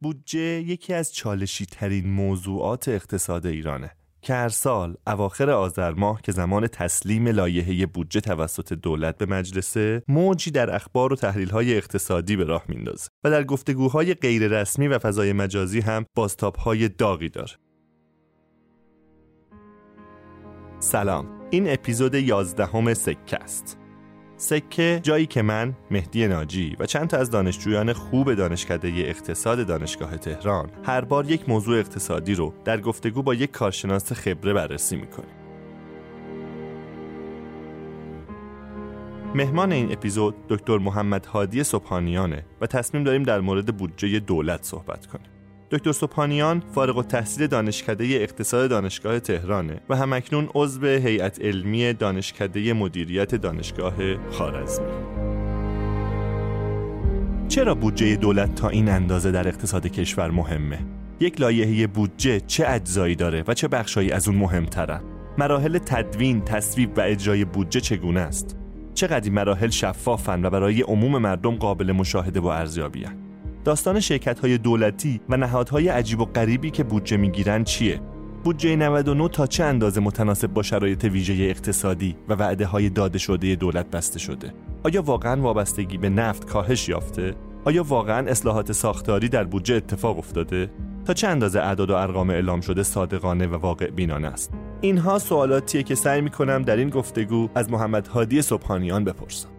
بودجه یکی از چالشی ترین موضوعات اقتصاد ایرانه. که هر سال اواخر آذر ماه که زمان تسلیم لایحه بودجه توسط دولت به مجلسه موجی در اخبار و های اقتصادی به راه میندازه و در گفتگوهای غیررسمی و فضای مجازی هم های داغی داره. سلام. این اپیزود 11 سکه است. سکه جایی که من مهدی ناجی و چند تا از دانشجویان خوب دانشکده اقتصاد دانشگاه تهران هر بار یک موضوع اقتصادی رو در گفتگو با یک کارشناس خبره بررسی می‌کنیم. مهمان این اپیزود دکتر محمد هادی صبحانیانه و تصمیم داریم در مورد بودجه دولت صحبت کنیم. دکتر سوپانیان فارغ التحصیل دانشکده اقتصاد دانشگاه تهرانه و همکنون عضو هیئت علمی دانشکده مدیریت دانشگاه خارزمی چرا بودجه دولت تا این اندازه در اقتصاد کشور مهمه؟ یک لایحه بودجه چه اجزایی داره و چه بخشایی از اون مهمترن؟ مراحل تدوین، تصویب و اجرای بودجه چگونه است؟ چقدر این مراحل شفافن و برای عموم مردم قابل مشاهده و ارزیابیان؟ داستان شرکت های دولتی و نهادهای عجیب و غریبی که بودجه می‌گیرن چیه؟ بودجه 99 تا چه اندازه متناسب با شرایط ویژه اقتصادی و وعده های داده شده دولت بسته شده؟ آیا واقعا وابستگی به نفت کاهش یافته؟ آیا واقعا اصلاحات ساختاری در بودجه اتفاق افتاده؟ تا چه اندازه اعداد و ارقام اعلام شده صادقانه و واقع بینانه است؟ اینها سوالاتیه که سعی می‌کنم در این گفتگو از محمد هادی صبحانیان بپرسم.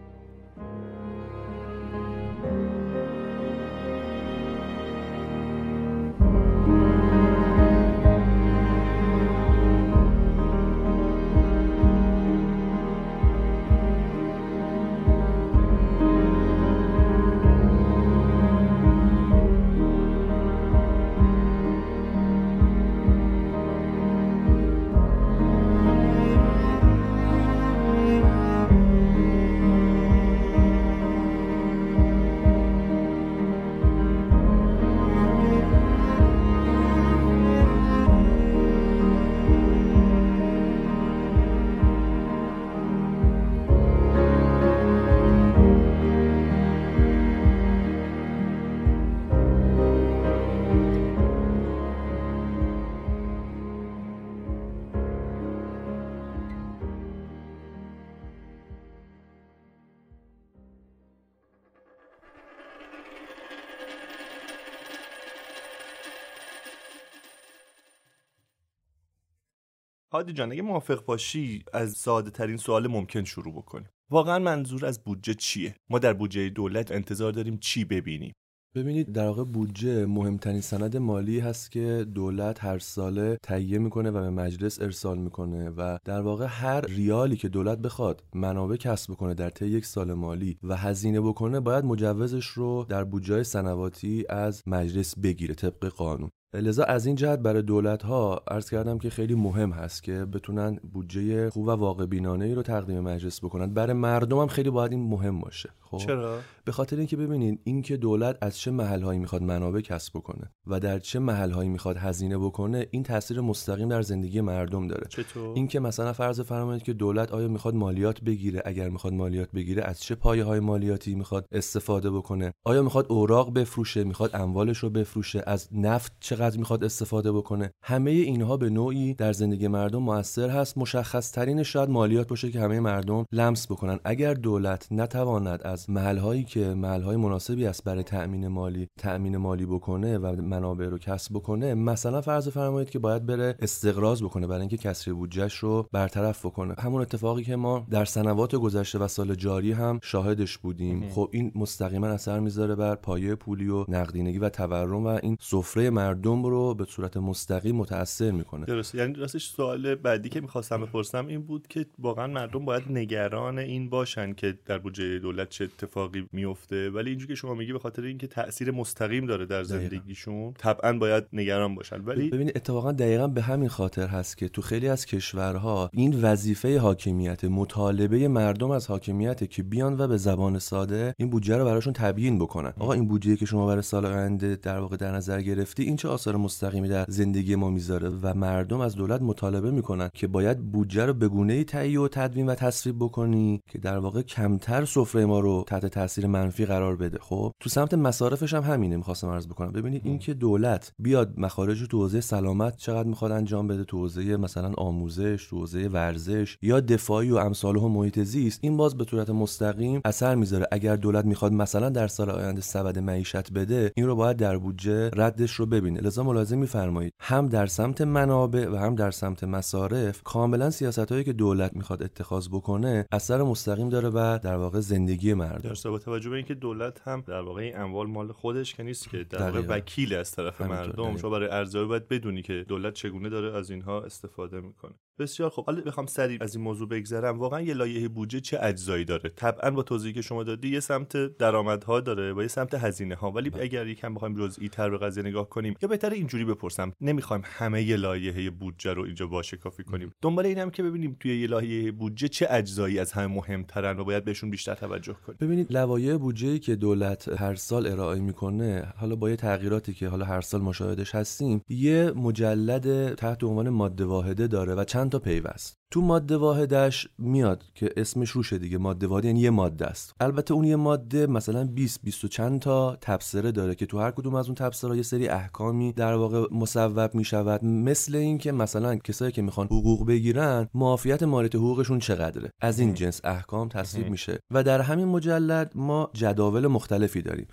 هادی جان اگه موافق باشی از ساده ترین سوال ممکن شروع بکنیم. واقعا منظور از بودجه چیه؟ ما در بودجه دولت انتظار داریم چی ببینیم؟ ببینید در واقع بودجه مهمترین سند مالی هست که دولت هر ساله تهیه می‌کنه و به مجلس ارسال می‌کنه و در واقع هر ریالی که دولت بخواد منابع کسب بکنه در طی یک سال مالی و هزینه بکنه باید مجوزش رو در بودجه سنواتی از مجلس بگیره طبق قانون. لذا از این جهت برای دولت ها عرض کردم که خیلی مهم هست که بتونن بودجه خوب و واقع بینانه ای رو تقدیم مجلس بکنن. برای مردم هم خیلی باید این مهم باشه خب؟ چرا؟ به خاطر اینکه ببینید اینکه دولت از چه محل می‌خواد منابع کسب بکنه و در چه محل می‌خواد هزینه بکنه این تاثیر مستقیم در زندگی مردم داره. چطور؟ اینکه مثلا فرض فرمایید که دولت آیا می‌خواد مالیات بگیره؟ اگر می‌خواد مالیات بگیره از چه پایه های مالیاتی می‌خواد استفاده بکنه؟ آیا می‌خواد اوراق بفروشه؟ می‌خواد اموالش رو بفروشه؟ از نفت چقدر می‌خواد استفاده بکنه. همه اینها به نوعی در زندگی مردم موثر هست. مشخص ترین شاید مالیات باشه که همه مردم لمس بکنن. اگر دولت نتواند از محل هایی که محل های مناسبی است برای تأمین مالی تأمین مالی بکنه و منابع رو کسب بکنه مثلا فرض فرمایید که باید بره استقراض بکنه برای اینکه کسری بودجهش رو برطرف بکنه. همون اتفاقی که ما در سنوات گذشته و سال جاری هم شاهدش بودیم. خب این مستقیما اثر می‌ذاره بر پایه پولی و نقدینگی و تورم و این سفره مردم رو به صورت مستقیم متاثر می‌کنه. درست یعنی راستش سوال بعدی که می‌خواستم بپرسم این بود که واقعا مردم باید نگران این باشن که در بودجه دولت چه اتفاقی میفته ولی اینجوری که شما میگی به خاطر اینکه تاثیر مستقیم داره در زندگیشون طبعا باید نگران باشن. ولی ببینید اتفاقا دقیقا به همین خاطر هست که تو خیلی از کشورها این وظیفه حاکمیت مطالبه مردم از حاکمیت که بیان و به زبان ساده این بودجه رو براشون تبیین بکنن. آقا این بودجه که شما برای سال آینده در واقع در نظر گرفتی این چه آثار مستقیمی در زندگی ما می‌ذاره و مردم از دولت مطالبه می‌کنن که باید بودجه رو به گونه تهیه و تدوین و تصویب بکنی که در واقع کمتر سفره ما رو تحت تاثیر منفی قرار بده. خب تو سمت مصارفش هم همینه می‌خواستم عرض بکنم. ببینید اینکه دولت بیاد مخارج تو حوزه سلامت چقدر می‌خواد انجام بده تو حوزه مثلا آموزش تو حوزه ورزش یا دفاعی و امثال و محیط زیست این باز به صورت مستقیم اثر می‌ذاره. اگر دولت می‌خواد مثلا در سال آینده سبد معیشت بده این رو باید در بودجه ردش رو ببینه. لذا ملاحظه میفرمایید. هم در سمت منابع و هم در سمت مصارف کاملا سیاست هایی که دولت می‌خواد اتخاذ بکنه اثر مستقیم داره و در واقع زندگی مردم. در با توجه به اینکه دولت هم در واقع این اموال مال خودش که نیست که در واقع وکیل از طرف مردم شما برای ارزیابی باید بدونی که دولت چگونه داره از اینها استفاده می‌کنه. بسیار خوب. حالا بخوام سریع از این موضوع بگذرم. واقعا یه لایحه بودجه چه اجزایی داره؟ طبعا با توضیحی که شما دادی یه سمت درآمدها داره و یه سمت هزینه ها ولی بله. اگر یکم بخوایم جزئی تر به قضیه نگاه کنیم یا بهتره اینجوری بپرسم. نمی‌خوایم همه لایحه بودجه رو اینجا باشه کافی کنیم. دنبال اینم که ببینیم توی یه لایحه بودجه چه اجزایی از همه مهمترن و باید بهشون بیشتر توجه کنیم. ببینید لوایح بودجه که دولت هر سال ارائه می‌کنه حالا با یه تغییراتی که حالا هر سال مشاهدش هستیم یه مجلد تحت عنوان ماده واحده داره و چند تا پیوست. تو ماده واحدش میاد که اسمش روشه دیگه. ماده واحد یعنی یه ماده است. البته اون یه ماده مثلا 20 20 و چند تا تبصره داره که تو هر کدوم از اون تبصره یه سری احکامی در واقع مصوب می‌شود. مثل اینکه مثلا کسایی که می‌خوان حقوق بگیرن معافیت مالیات حقوقشون چقدره؟ از این جنس احکام تصویب میشه. و در همین مجلد ما جداول مختلفی داریم.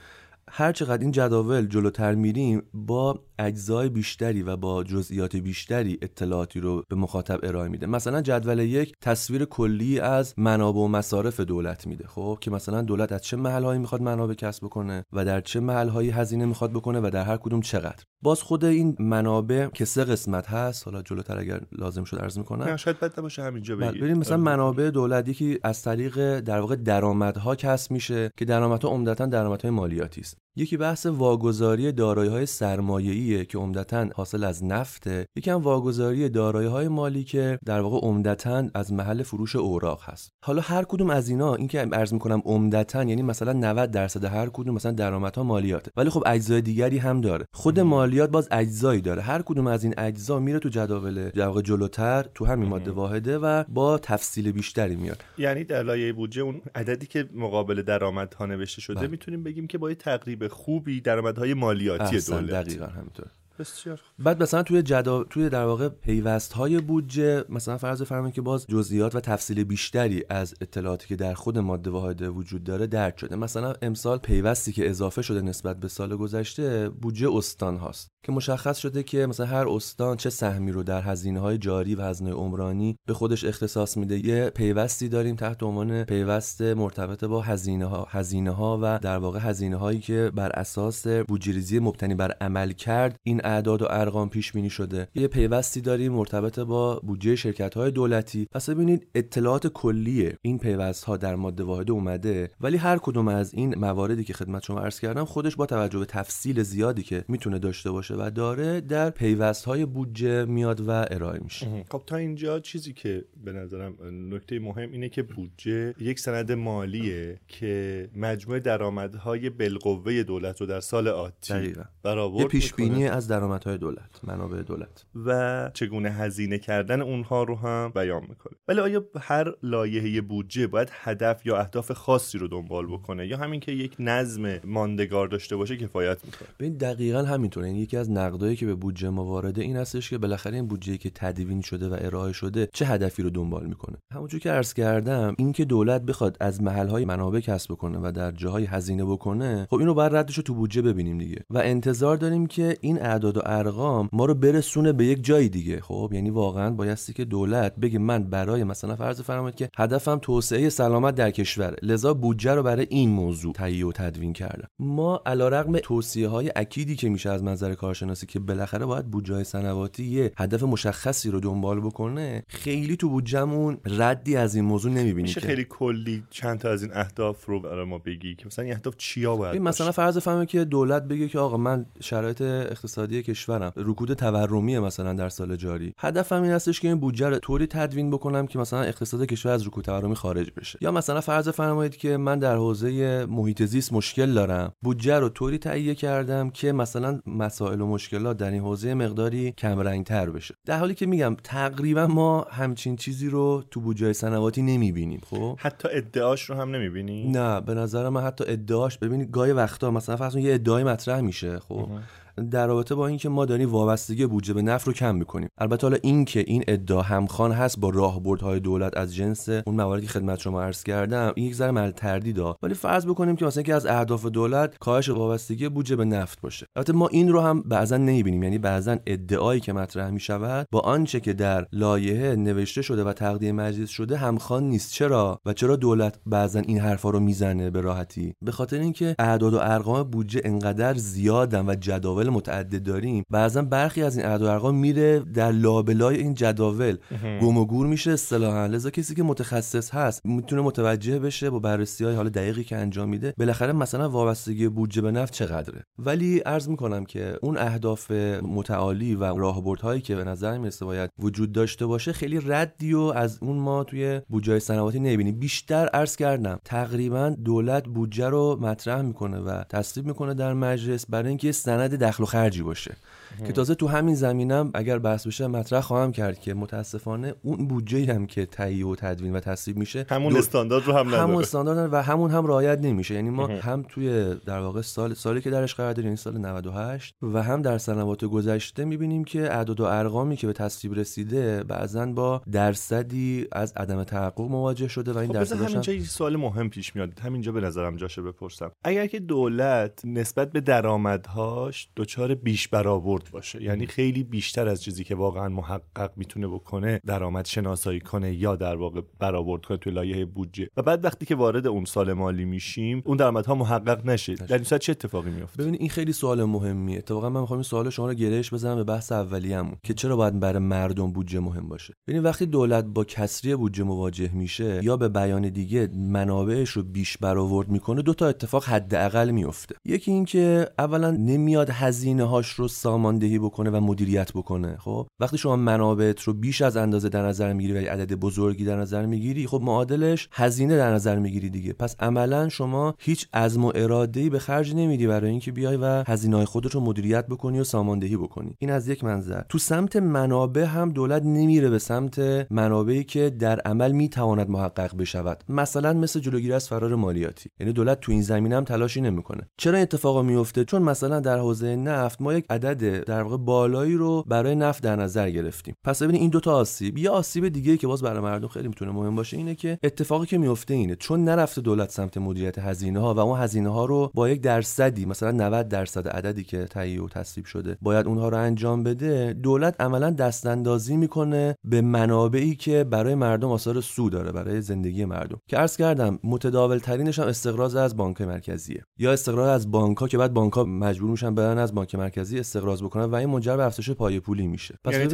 هر چقدر این جداول جلوتر میریم با اجزای بیشتری و با جزئیات بیشتری اطلاعاتی رو به مخاطب ارائه میده. مثلا جدول یک تصویر کلی از منابع و مصارف دولت میده خب؟ که مثلا دولت از چه محلهایی می‌خواد منابع کسب بکنه و در چه محلهایی هزینه می‌خواد بکنه و در هر کدوم چقدر. باز خود این منابع که سه قسمت هست حالا جلوتر اگر لازم شد عرض می‌کنم. شاید بد باشه همینجا بگید ببین مثلا آره. منابع دولتی که از طریق در واقع درآمدها کسب میشه که درآمدها عمدتا درآمدهای مالیاتی است. یکی بحث واگذاری دارایی های سرمایه‌ایه که عمدتا حاصل از نفته یکی هم واگذاری دارایی های مالی که در واقع عمدتا از محل فروش اوراق هست. حالا هر کدوم از اینا این که عرض می‌کنم عمدتا یعنی مثلا 90 درصد هر کدوم مثلا درآمدها مالیاته. ولی خب اجزای دیگری هم داره. خود مالیات باز اجزایی داره. هر کدوم از این اجزا میره تو جداول در واقع جلوتر تو همین ماده واحده و با تفصیل بیشتری میاد. یعنی در لایه بودجه اون عددی که مقابل درآمدها نوشته شده بله. می‌تونیم بگیم که با تقریب خوبی درآمدهای مالیاتی دولت. دقیقا همینطور. بسیار بعد مثلا توی جدا توی در واقع پیوست های بودجه مثلا فرض فرمایید که باز جزئیات و تفصیل بیشتری از اطلاعاتی که در خود ماده واحده وجود داره درک شده. مثلا امسال پیوستی که اضافه شده نسبت به سال گذشته بودجه استان هاست که مشخص شده که مثلا هر استان چه سهمی رو در هزینه های جاری و هزینه عمرانی به خودش اختصاص میده. یه پیوستی داریم تحت عنوان پیوست مرتبط با هزینه ها هزینه ها و در واقع هزینه هایی که بر اساس بودجه مبتنی بر عمل کرد این اعداد و ارقام پیش بینی شده. یه پیوستی داریم مرتبط با بودجه شرکت های دولتی. پس ببینید اطلاعات کلی این پیوست ها در ماده واحد اومده ولی هر کدوم از این مواردی که خدمت شما عرض کردم خودش با توجه به تفصیل زیادی که می‌تونه داشته باشه و داره در پیوست های بودجه میاد و ارائه میشه. خب تا اینجا چیزی که به نظرم نکته مهم اینه که بودجه یک سند مالیه که مجموع درآمدهای بالقوه دولت رو در سال آتی برآورد یه پیش بینی از درآمدهای دولت منابع دولت. و چگونه هزینه کردن اونها رو هم بیان می‌کنه. ولی آیا هر لایحه بودجه باید هدف یا اهداف خاصی رو دنبال بکنه؟ یا همین که یک نظم ماندگار داشته باشه کفایت می‌کنه؟ ببین دقیقا همینطوره. این یکی از نقدایی که به بودجه ما وارده این هستش که بالاخره این بودجه که تدوین شده و ارائه شده چه هدفی رو دنبال می‌کنه؟ همونجور که عرض کردم اینکه دولت بخواد از محلهای منابع کسب بکنه و در جاهای هزینه بکنه خب اینو بعد ردش رو تو بودجه ببینیم دیگه. و انتظار داریم که این اعداد و ارقام ما رو برسونه به یک جای دیگه. خب یعنی واقعا بایستی که دولت بگه من برای مثلا فرض فرمایید که هدفم توسعه سلامت در کشور لذا بودجه رو برای این موضوع تهیه و تدوین کردم. ما علیرغم توصیه های اکیدی که میشه از منظر کارشناسی که بالاخره باید بودجه سنواتی یه هدف مشخصی رو دنبال بکنه خیلی تو بودجهمون ردی از این موضوع نمی‌بینی میشه خیلی کلی چند تا از این اهداف رو برای ما بگی که مثلا این اهداف چیا باید مثلا فرض فرمایید که دولت بگه که آقا من شرایط اقتصادی اقتصادی کشورم. رکود تورمی مثلا در سال جاری. هدفم این هستش که این بودجه رو طوری تدوین بکنم که مثلا اقتصاد کشور از رکود تورمی خارج بشه. یا مثلا فرض فرمایید که من در حوزه محیط زیست مشکل دارم. بودجه رو طوری تهیه کردم که مثلا مسائل و مشکلات در این حوزه مقداری کم رنگ تر بشه. در حالی که میگم تقریبا ما همچین چیزی رو تو بودجه سنواتی نمی‌بینیم خب؟ حتی ادعاش رو هم نمی‌بینی؟ نه به نظر من حتی ادعاش ببینید گاهی وقتا مثلا فرض یه ادعای مطرح میشه خب؟ در رابطه با اینکه ما داریم وابستگی بودجه به نفت رو کم می‌کنیم. البته حالا اینکه این ادعا همخوان هست با راهبردهای دولت از جنس اون مواردی که خدمت شما عرض کردم این یک ذره مل تردید ولی فرض بکنیم که مثلا که از اهداف دولت کاهش وابستگی بودجه به نفت باشه. البته ما این رو هم بعضا نمی‌بینیم. یعنی بعضا ادعایی که مطرح می‌شود با آنچه که در لایحه نوشته شده و تقدیم مجلس شده همخوان نیست. چرا؟ و چرا دولت بعضا این حرفا رو می‌زنه به راحتی؟ به خاطر اینکه اعداد و ارقام بودجه انقدر زیادن و جداول جداول متعدد داریم بعضا برخی از این اعداد و ارقام میره در لابلای این جداول. گم و گور میشه اصطلاحا لذا کسی که متخصص هست می‌تونه متوجه بشه با بررسی های حال دقیقی که انجام میده بالاخره مثلا وابستگی بودجه به نفت چقدره. ولی عرض می‌کنم که اون اهداف متعالی و راهبردهایی که به نظر می‌رسه باید وجود داشته باشه خیلی ردی و از اون ما توی بودجه صنعتی نمی‌بینیم. بیشتر عرض کردم تقریبا دولت بودجه رو مطرح می‌کنه و تصویب می‌کنه در مجلس برای اینکه سند دخل و خرجی باشه. که تازه تو همین زمینم اگر بحث بشه مطرح خواهم کرد که متاسفانه اون بودجه هم که تهیه و تدوین و تصویب میشه همون استاندارد رو هم نداره. همون استاندارد و همون هم رعایت نمیشه. یعنی ما هم توی در واقع سال سالی که درش قرار داریم یعنی سال 98 و هم در سنوات گذشته می‌بینیم که اعداد و ارقامی که به تصویب رسیده بعضا با درصدی از عدم تحقق مواجه شده و این خب درصد همینجا یه سوال مهم پیش میاد. همینجا به نظرم جاشه بپرسم. اگر که دولت نسبت به درآمدهاش دچار بیش برآورد باشه. یعنی خیلی بیشتر از چیزی که واقعا محقق می‌تونه بکنه درآمد شناسایی کنه یا در واقع برآورد کنه توی لایه بودجه. و بعد وقتی که وارد اون سال مالی میشیم اون درآمدها محقق نشه. در این چه اتفاقی میفته ببینید این خیلی سوال مهمیه. اتفاقا من می‌خوام این سوال شما رو گرهش بزنم به بحث اولیه‌مون که چرا باید برای مردم بودجه مهم باشه. ببینید وقتی دولت با کسری بودجه مواجه میشه یا به بیان دیگه منابعش رو بیش برآورد می‌کنه دو تا اتفاق حداقل میفته یکی اینکه اولا نمیاد هزینه هاش رو سامان ساماندهی بکنه و مدیریت بکنه. خب؟ وقتی شما منابعت رو بیش از اندازه در نظر می‌گیری و عدد بزرگی در نظر می‌گیری خب معادلش هزینه در نظر می‌گیری دیگه. پس عملا شما هیچ عزم و اراده ای به خرج نمیدی برای اینکه بیای و هزینه خودت رو مدیریت بکنی و ساماندهی بکنی. این از یک منظر. تو سمت منابع هم دولت نمیره به سمت منابعی که در عمل می‌تواند محقق بشود. مثلا مثل جلوگیری از فرار مالیاتی. یعنی دولت تو این زمینه هم تلاشی نمی‌کنه. چرا اتفاقا میفته چون مثلا در حوزه نفت ما یک عدد در واقع بالایی رو برای نفت در نظر گرفتیم. پس ببینید این دوتا آسیب یه آسیب دیگه که باز برای مردم خیلی می‌تونه مهم باشه اینه که اتفاقی که میفته اینه چون نرفته دولت سمت مدیریت هزینه ها و اون هزینه ها رو با یک درصدی مثلا 90 درصد عددی که تهیه و تصویب شده باید اونها رو انجام بده دولت عملا دست اندازی می‌کنه به منابعی که برای مردم آثار سود داره برای زندگی مردم. که عرض کردم متداول ترینش هم استقراض از بانک مرکزیه. یا استقراض از بانک ها که بعد بانک ها مجبور میشن برن از بانک مرکزی استقراض بکنن و این منجر به افزایش پای پولی میشه. پس یعنی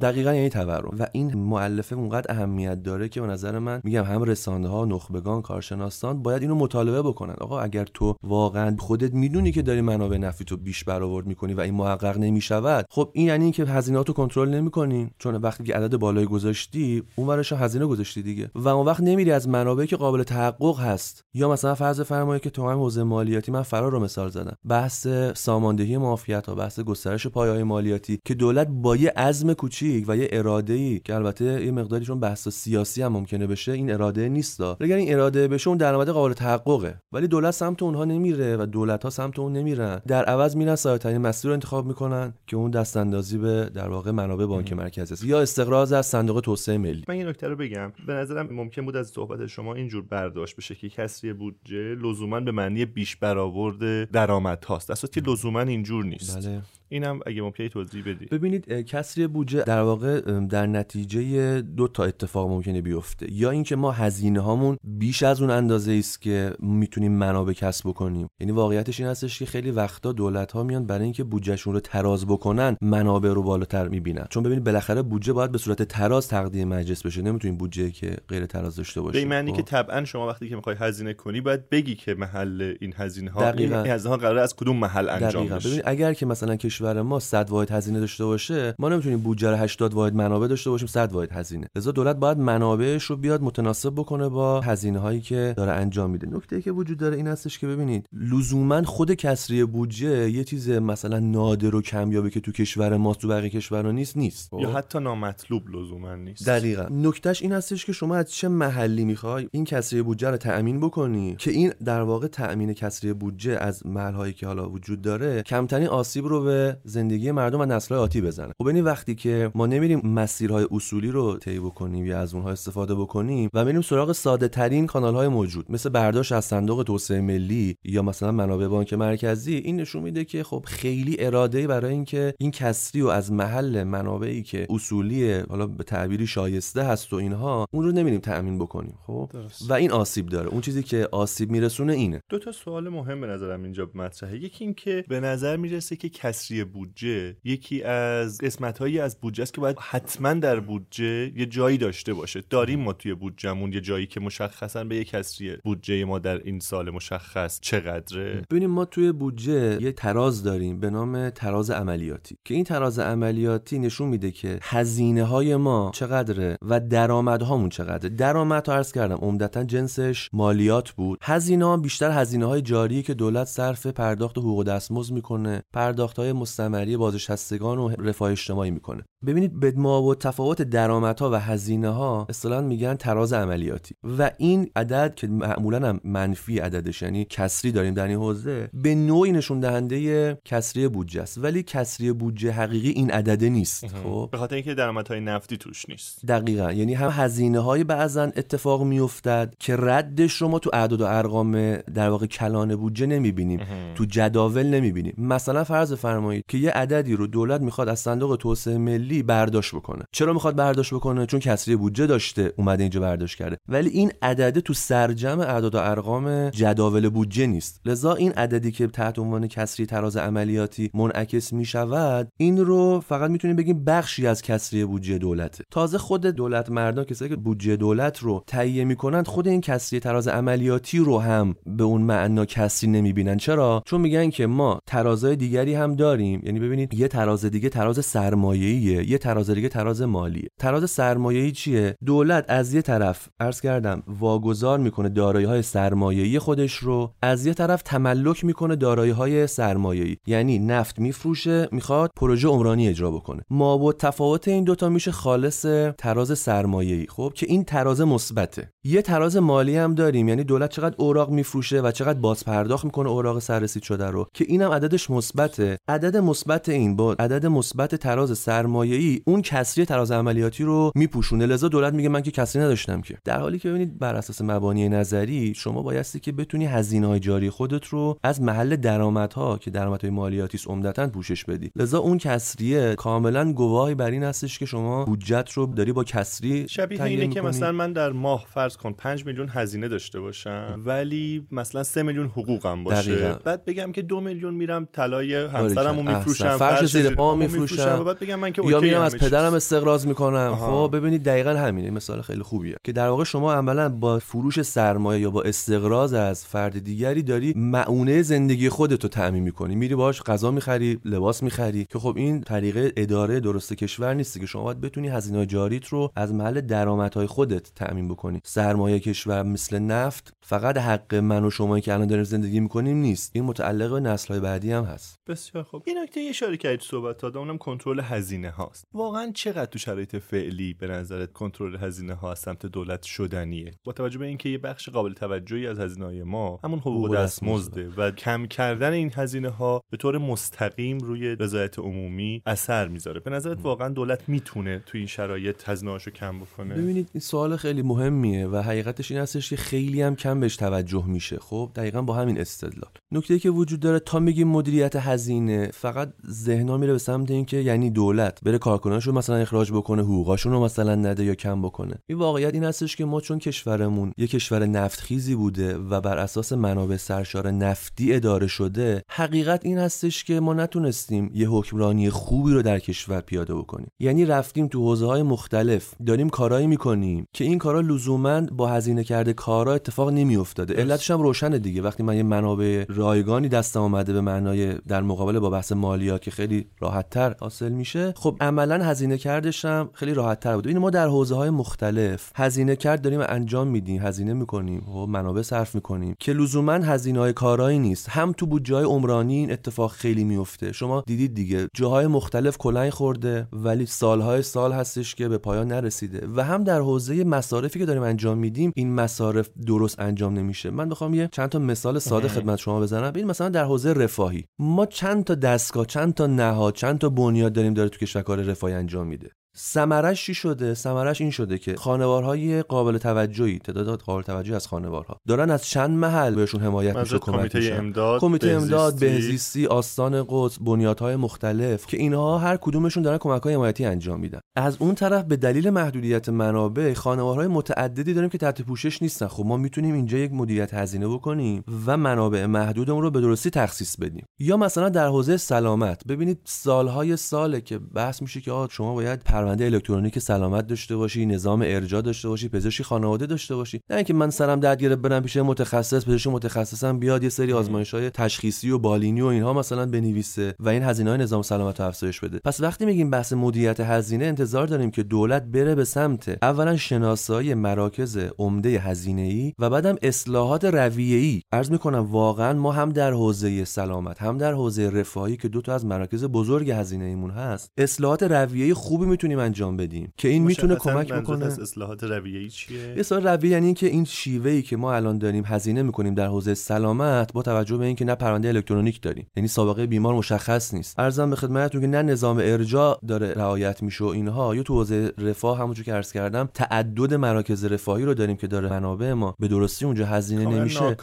دقیقا یعنی تورم. و این مؤلفه اونقدر اهمیت داره که به نظر من میگم هم رسانه ها نخبگان کارشناسان باید اینو مطالبه بکنن. آقا اگر تو واقعا خودت می‌دونی که داری منابع نفتی تو بیش برآورد می‌کنی و این محقق نمی‌شود خب این یعنی اینکه هزینه‌هاتو کنترل نمی‌کنی. چون وقتی که عدد بالایی گذاشتی اون ورش هزینه گذاشتی دیگه. و اون وقت نمیری از منابعی که قابل تحقق هست. یا مثلا فرض فرمایید که تو هم حوزه مالیاتی من فرار رو مثال زدم. بحث ساماندهی معافیت ها بحث گسترش پایه‌های مالیاتی که دولت با یه عزم کوچیک و یه اراده ای که البته یه مقداریشون بحث سیاسی هم ممکنه بشه این اراده نیستا. اگر این اراده بشه اون درآمد قابل تحققه. ولی دولت سمت اونها نمیره و دولت ها سمت اون نمیرن. در عوض میرن سایه‌ترین مسیر رو انتخاب می‌کنن که اون دست اندازی به در واقع منابع بانک مرکزی است. یا استقراض از صندوق توسعه ملی. من این نکته رو بگم. به نظرم ممکن بود از صحبت شما اینجور برداشت بشه که کسری بودجه لزوما به معنی بیش برآورد درآمد هاست اصلا که لزوما اینجور نیست. بله. اینم اگه ممکنه توضیح بدی. ببینید کسری بودجه در واقع در نتیجه دو تا اتفاق ممکنه بیفته. یا اینکه ما هزینه هامون بیش از اون اندازه است که می‌تونیم منابع کسب بکنیم. یعنی واقعیتش این هستش که خیلی وقتا دولت ها میان برای اینکه بودجهشون رو تراز بکنن منابع رو بالاتر می‌بینن. چون ببینید بالاخره بودجه باید به صورت تراز تقدیم مجلس بشه. نمی‌تونیم بودجه که غیر تراز داشته باشه. به معنی که خب. طبعا شما وقتی که می‌خوای هزینه کنی باید بگی که محل این هزینه ها این هزینه ها قرار از کدوم محل انجام بشه. ببین اگر که مثلا کشور ما 100 واحد هزینه داشته باشه ما نمی‌تونیم بودجه 80 واحد منابع داشته باشیم 100 واحد هزینه. لذا دولت باید منابعش رو بیاد متناسب بکنه با هزینه هایی که داره انجام میده. نکته که وجود داره این هستش که ببینید لزوما خود کسری بودجه یه چیز مثلا نادر و کمیابی که تو کشور ما تو بقیه کشورها نیست نیست. یا حتی نامطلوب لزوما نیست. دقیقا. نکتهش این هستش که شما از چه محلی می‌خوای این کسری بودجه رو تأمین بکنی که این در واقع تأمین کسری بودجه از محلهایی که حالا وجود داره کمترین آسیب رو به زندگی مردم و نسل‌های آتی بزنه. خب این وقتی که ما نمیریم مسیرهای اصولی رو طی بکنیم یا از اونها استفاده بکنیم و میریم سراغ ساده ترین کانال های موجود مثل برداشت از صندوق توسعه ملی یا مثلا منابع بانک مرکزی این نشون میده که خب خیلی اراده برای اینکه این کسری و از محل منابعی که اصولی حالا به تعبیری شایسته هست و اینها اون رو نمیریم تأمین بکنیم. خب؟ و این آسیب داره. اون چیزی که آسیب میرسونه اینه. دو تا سوال مهم به نظرم اینجا مطرحه. یکی اینکه به نظر می‌رسه که کسری بودجه یکی از قسمت هایی از بودجه است که باید حتما در بودجه یه جایی داشته باشه. داریم ما توی بودجهمون یه جایی که مشخصا به یه کسری بودجه ما در این سال مشخص چقدره. ببینیم ما توی بودجه یه تراز داریم به نام تراز عملیاتی که این تراز عملیاتی نشون میده که هزینه های ما چقدره و درآمدهامون چقدره. درآمد عرض کردم عمدتا جنسش مالیات بود. هزینه ها بیشتر هزینه های جاری که دولت صرف پرداخت حقوق دستمزد می‌کنه پرداخت های مستمری بازنشستگان و رفاه اجتماعی می‌کنه. ببینید به ما تفاوت درآمدها و هزینه ها اصطلاحا میگن تراز عملیاتی. و این عدد که معمولا هم منفی عددش یعنی کسری داریم در این حوزه به نوعی نشون دهنده کسری بودجه است. ولی کسری بودجه حقیقی این عدده نیست خب؟ به خاطر اینکه درآمدهای نفتی توش نیست. دقیقا. یعنی هم هزینه های بعضا اتفاق میافتد که ردش رو ما تو اعداد و ارقام در واقع کلان بودجه نمی‌بینیم. تو جداول نمی‌بینیم. مثلا فرض فرمایید که یه عددی رو دولت می‌خواد از صندوق توسعه ملی برداشت بکنه. چرا می‌خواد برداشت بکنه؟ چون کسری بودجه داشته اومده اینجا برداشت کرده. ولی این عدده تو سرجم اعداد و ارقام جداول بودجه نیست. لذا این عددی که تحت عنوان کسری تراز عملیاتی منعکس می‌شود این رو فقط می‌تونیم بگیم بخشی از کسری بودجه دولته. تازه خود دولت مردان کسایی که بودجه دولت رو تهیه می‌کنند خود این کسری تراز عملیاتی رو هم به اون معنا کسری نمی‌بینن. چرا؟ چون میگن که ما ترازهای دیگری هم داریم. یعنی ببینید یه تراز دیگه تراز سرمایه‌ایه. یه تراز دیگه تراز مالیه. تراز سرمایه‌ای چیه؟ دولت از یه طرف عرض کردم واگذار می‌کنه دارایی‌های سرمایه‌ای خودش رو از یه طرف تملک می‌کنه دارایی‌های سرمایه‌ای. یعنی نفت میفروشه می‌خواد پروژه عمرانی اجرا بکنه. ما با تفاوت این دوتا میشه خالص تراز سرمایه‌ای. خب که این تراز مثبته. یه تراز مالی هم داریم. یعنی دولت چقدر اوراق میفروشه و چقدر باز پرداخت می‌کنه اوراق سررسید شده رو. که اینم عددش مثبته. عدد مثبت این با عدد مثبت تراز سرمایه‌ای اون کسری تراز عملیاتی رو میپوشونه. لذا دولت میگه من که کسری نداشتم که. در حالی که ببینید بر اساس مبانی نظری شما بایستی که بتونی هزینه های جاری خودت رو از محل درآمدها که درآمدهای مالیاتی است عمدتا پوشش بدی. لذا اون کسریه کاملا گواهی بر این هستش که شما بودجت رو داری با کسری شبیه اینه که مثلا من در ماه فرض کن 5 میلیون هزینه داشته باشم ولی مثلا 3 میلیون حقوقم باشه. دقیقا. بعد بگم که 2 میلیون میرم طلای همسرمو میفروشم فرش زیر پا میفروشم. بعد بگم من که یا میرم از پدرم استقراض می‌کنم. خب ببینید دقیقا همینه مثال خیلی خوبیه. که در واقع شما عملا با فروش سرمایه یا با استقراض از فرد دیگری داری معونه زندگی خودت رو تامین می‌کنی. میری باش غذا می‌خری لباس می‌خری. که خب این طریقه اداره درست کشور نیست که شما باید بتونی هزینه جاریت رو از محل درآمدهای خودت تامین بکنی. سرمایه کشور مثل نفت فقط حق من و شما که الان داریم زندگی می‌کنیم نیست. این متعلق به نسل‌های بعدی هم هست. بسیار خوب. این نکته اشاره کردید صحبت تا اونم کنترل هزینه هاست. واقعا چقدر تو شرایط فعلی به نظرت کنترل هزینه ها از سمت دولت شدنیه؟ با توجه به اینکه یه بخش قابل توجهی از هزینه های ما همون حقوق دستمزده. و کم کردن این هزینه ها به طور مستقیم روی رضایت عمومی اثر می‌ذاره. به نظرت واقعا دولت می‌تونه تو این شرایط هزینه کم بکنه؟ ببینید این سوال خیلی مهمیه و حقیقتش این هستش که خیلی هم کم بهش توجه میشه. خب دقیقا با همین استدلال. نکته که وجود داره تا میگیم مدیریت هزینه فقط ذهنا میره به سمت اینکه یعنی دولت بره بره کارکنانش رو مثلا اخراج بکنه حقوقاشون رو مثلا نده یا کم بکنه. این واقعیت این هستش که ما چون کشورمون یه کشور نفتخیزی بوده و بر اساس منابع سرشار نفتی اداره شده حقیقت این هستش که ما نتونستیم یه حکمرانی خوبی رو در کشور پیاده بکنیم. یعنی رفتیم تو حوزه های مختلف داریم کارایی می‌کنیم که این کارا لزوما با هزینه کرده کارا اتفاق نمیافتاده. علتش هم روشنه دیگه. وقتی من یه منابع رایگانی دستم اومده به معنای در مقابل با بحث مالیات که خیلی راحت تر حاصل میشه خب عملا هزینه کردش هم خیلی راحت تر بود. این ما در حوزه های مختلف هزینه کرد داریم انجام میدیم هزینه می‌کنیم. خب منابع صرف می‌کنیم. که لزوما هزینه های کارایی نیست. هم تو بودجه های عمرانی این اتفاق خیلی میفته شما دیدید دیگه جاهای مختلف کلنگ خورده ولی سالهای سال هستش که به پایان نرسیده. و هم در حوزه مصارفی که داریم انجام میدیم این مصارف درست انجام نمیشه. من بخوام یه چند تا مثال ساده خدمت شما بزنم. ببین مثلا در حوزه رفاهی. ما چند تا دستگاه چند تا نهاد چند تا بنیاد داریم داره تو کشور کار رفاهی انجام میده. سمرش چی شده؟ سمرش این شده که خانوارهای قابل توجهی تعداد قابل توجهی از خانوارها دارن از چند محل بهشون حمایت میشه کمک کمیته امداد کمیته امداد بهزیستی. آستان قدس بنیادهای مختلف که اینها هر کدومشون دارن کمک‌های حمایتی انجام میدن. از اون طرف به دلیل محدودیت منابع خانوارهای متعددی داریم که تحت پوشش نیستن. خب ما می‌تونیم اینجا یک مدیریت هزینه بکنیم و منابع محدودمون رو به درستی تخصیص بدیم. یا مثلا در حوزه سلامت. ببینید سالهای ساله که بحث میشه که شما باید پرونده الکترونیک سلامت داشته باشی نظام ارجاع داشته باشی پزشکی خانواده داشته باشی. نه اینکه من سرم درد گرفت برم پیش متخصص پزشک متخصصم بیاد یه سری آزمایش های تشخیصی و بالینی و اینها مثلا بنویسه و این هزینه های نظام سلامت رو افزایش بده. پس وقتی میگیم بحث مدیریت هزینه انتظار داریم که دولت بره به سمت اولا شناسایی مراکز عمده هزینه ای و بعدم اصلاحات رویه ای عرض می‌کنم واقعا ما هم در حوزه سلامت هم در حوزه رفاهی که دو تا از مراکز بزرگ هزینه ایمون هست اصلاحات رویه خوبی می‌تونیم انجام بدیم. که این می‌تونه کمک بکنه. از اصلاحات رویه‌ای چیه؟ اصلاح رویه یعنی اینکه این شیوه ای که ما الان داریم هزینه می‌کنیم در حوزه سلامت با توجه به اینکه نه پرونده الکترونیک داریم. یعنی سابقه بیمار مشخص نیست. عرضم به خدمتتون که نه نظام ارجاع داره رعایت میشه و اینها. یا تو حوزه رفاه همونجور که عرض کردم تعدد مراکز رفاهی رو داریم که داره منابع ما. به درستی اونجا هزینه نمیشه.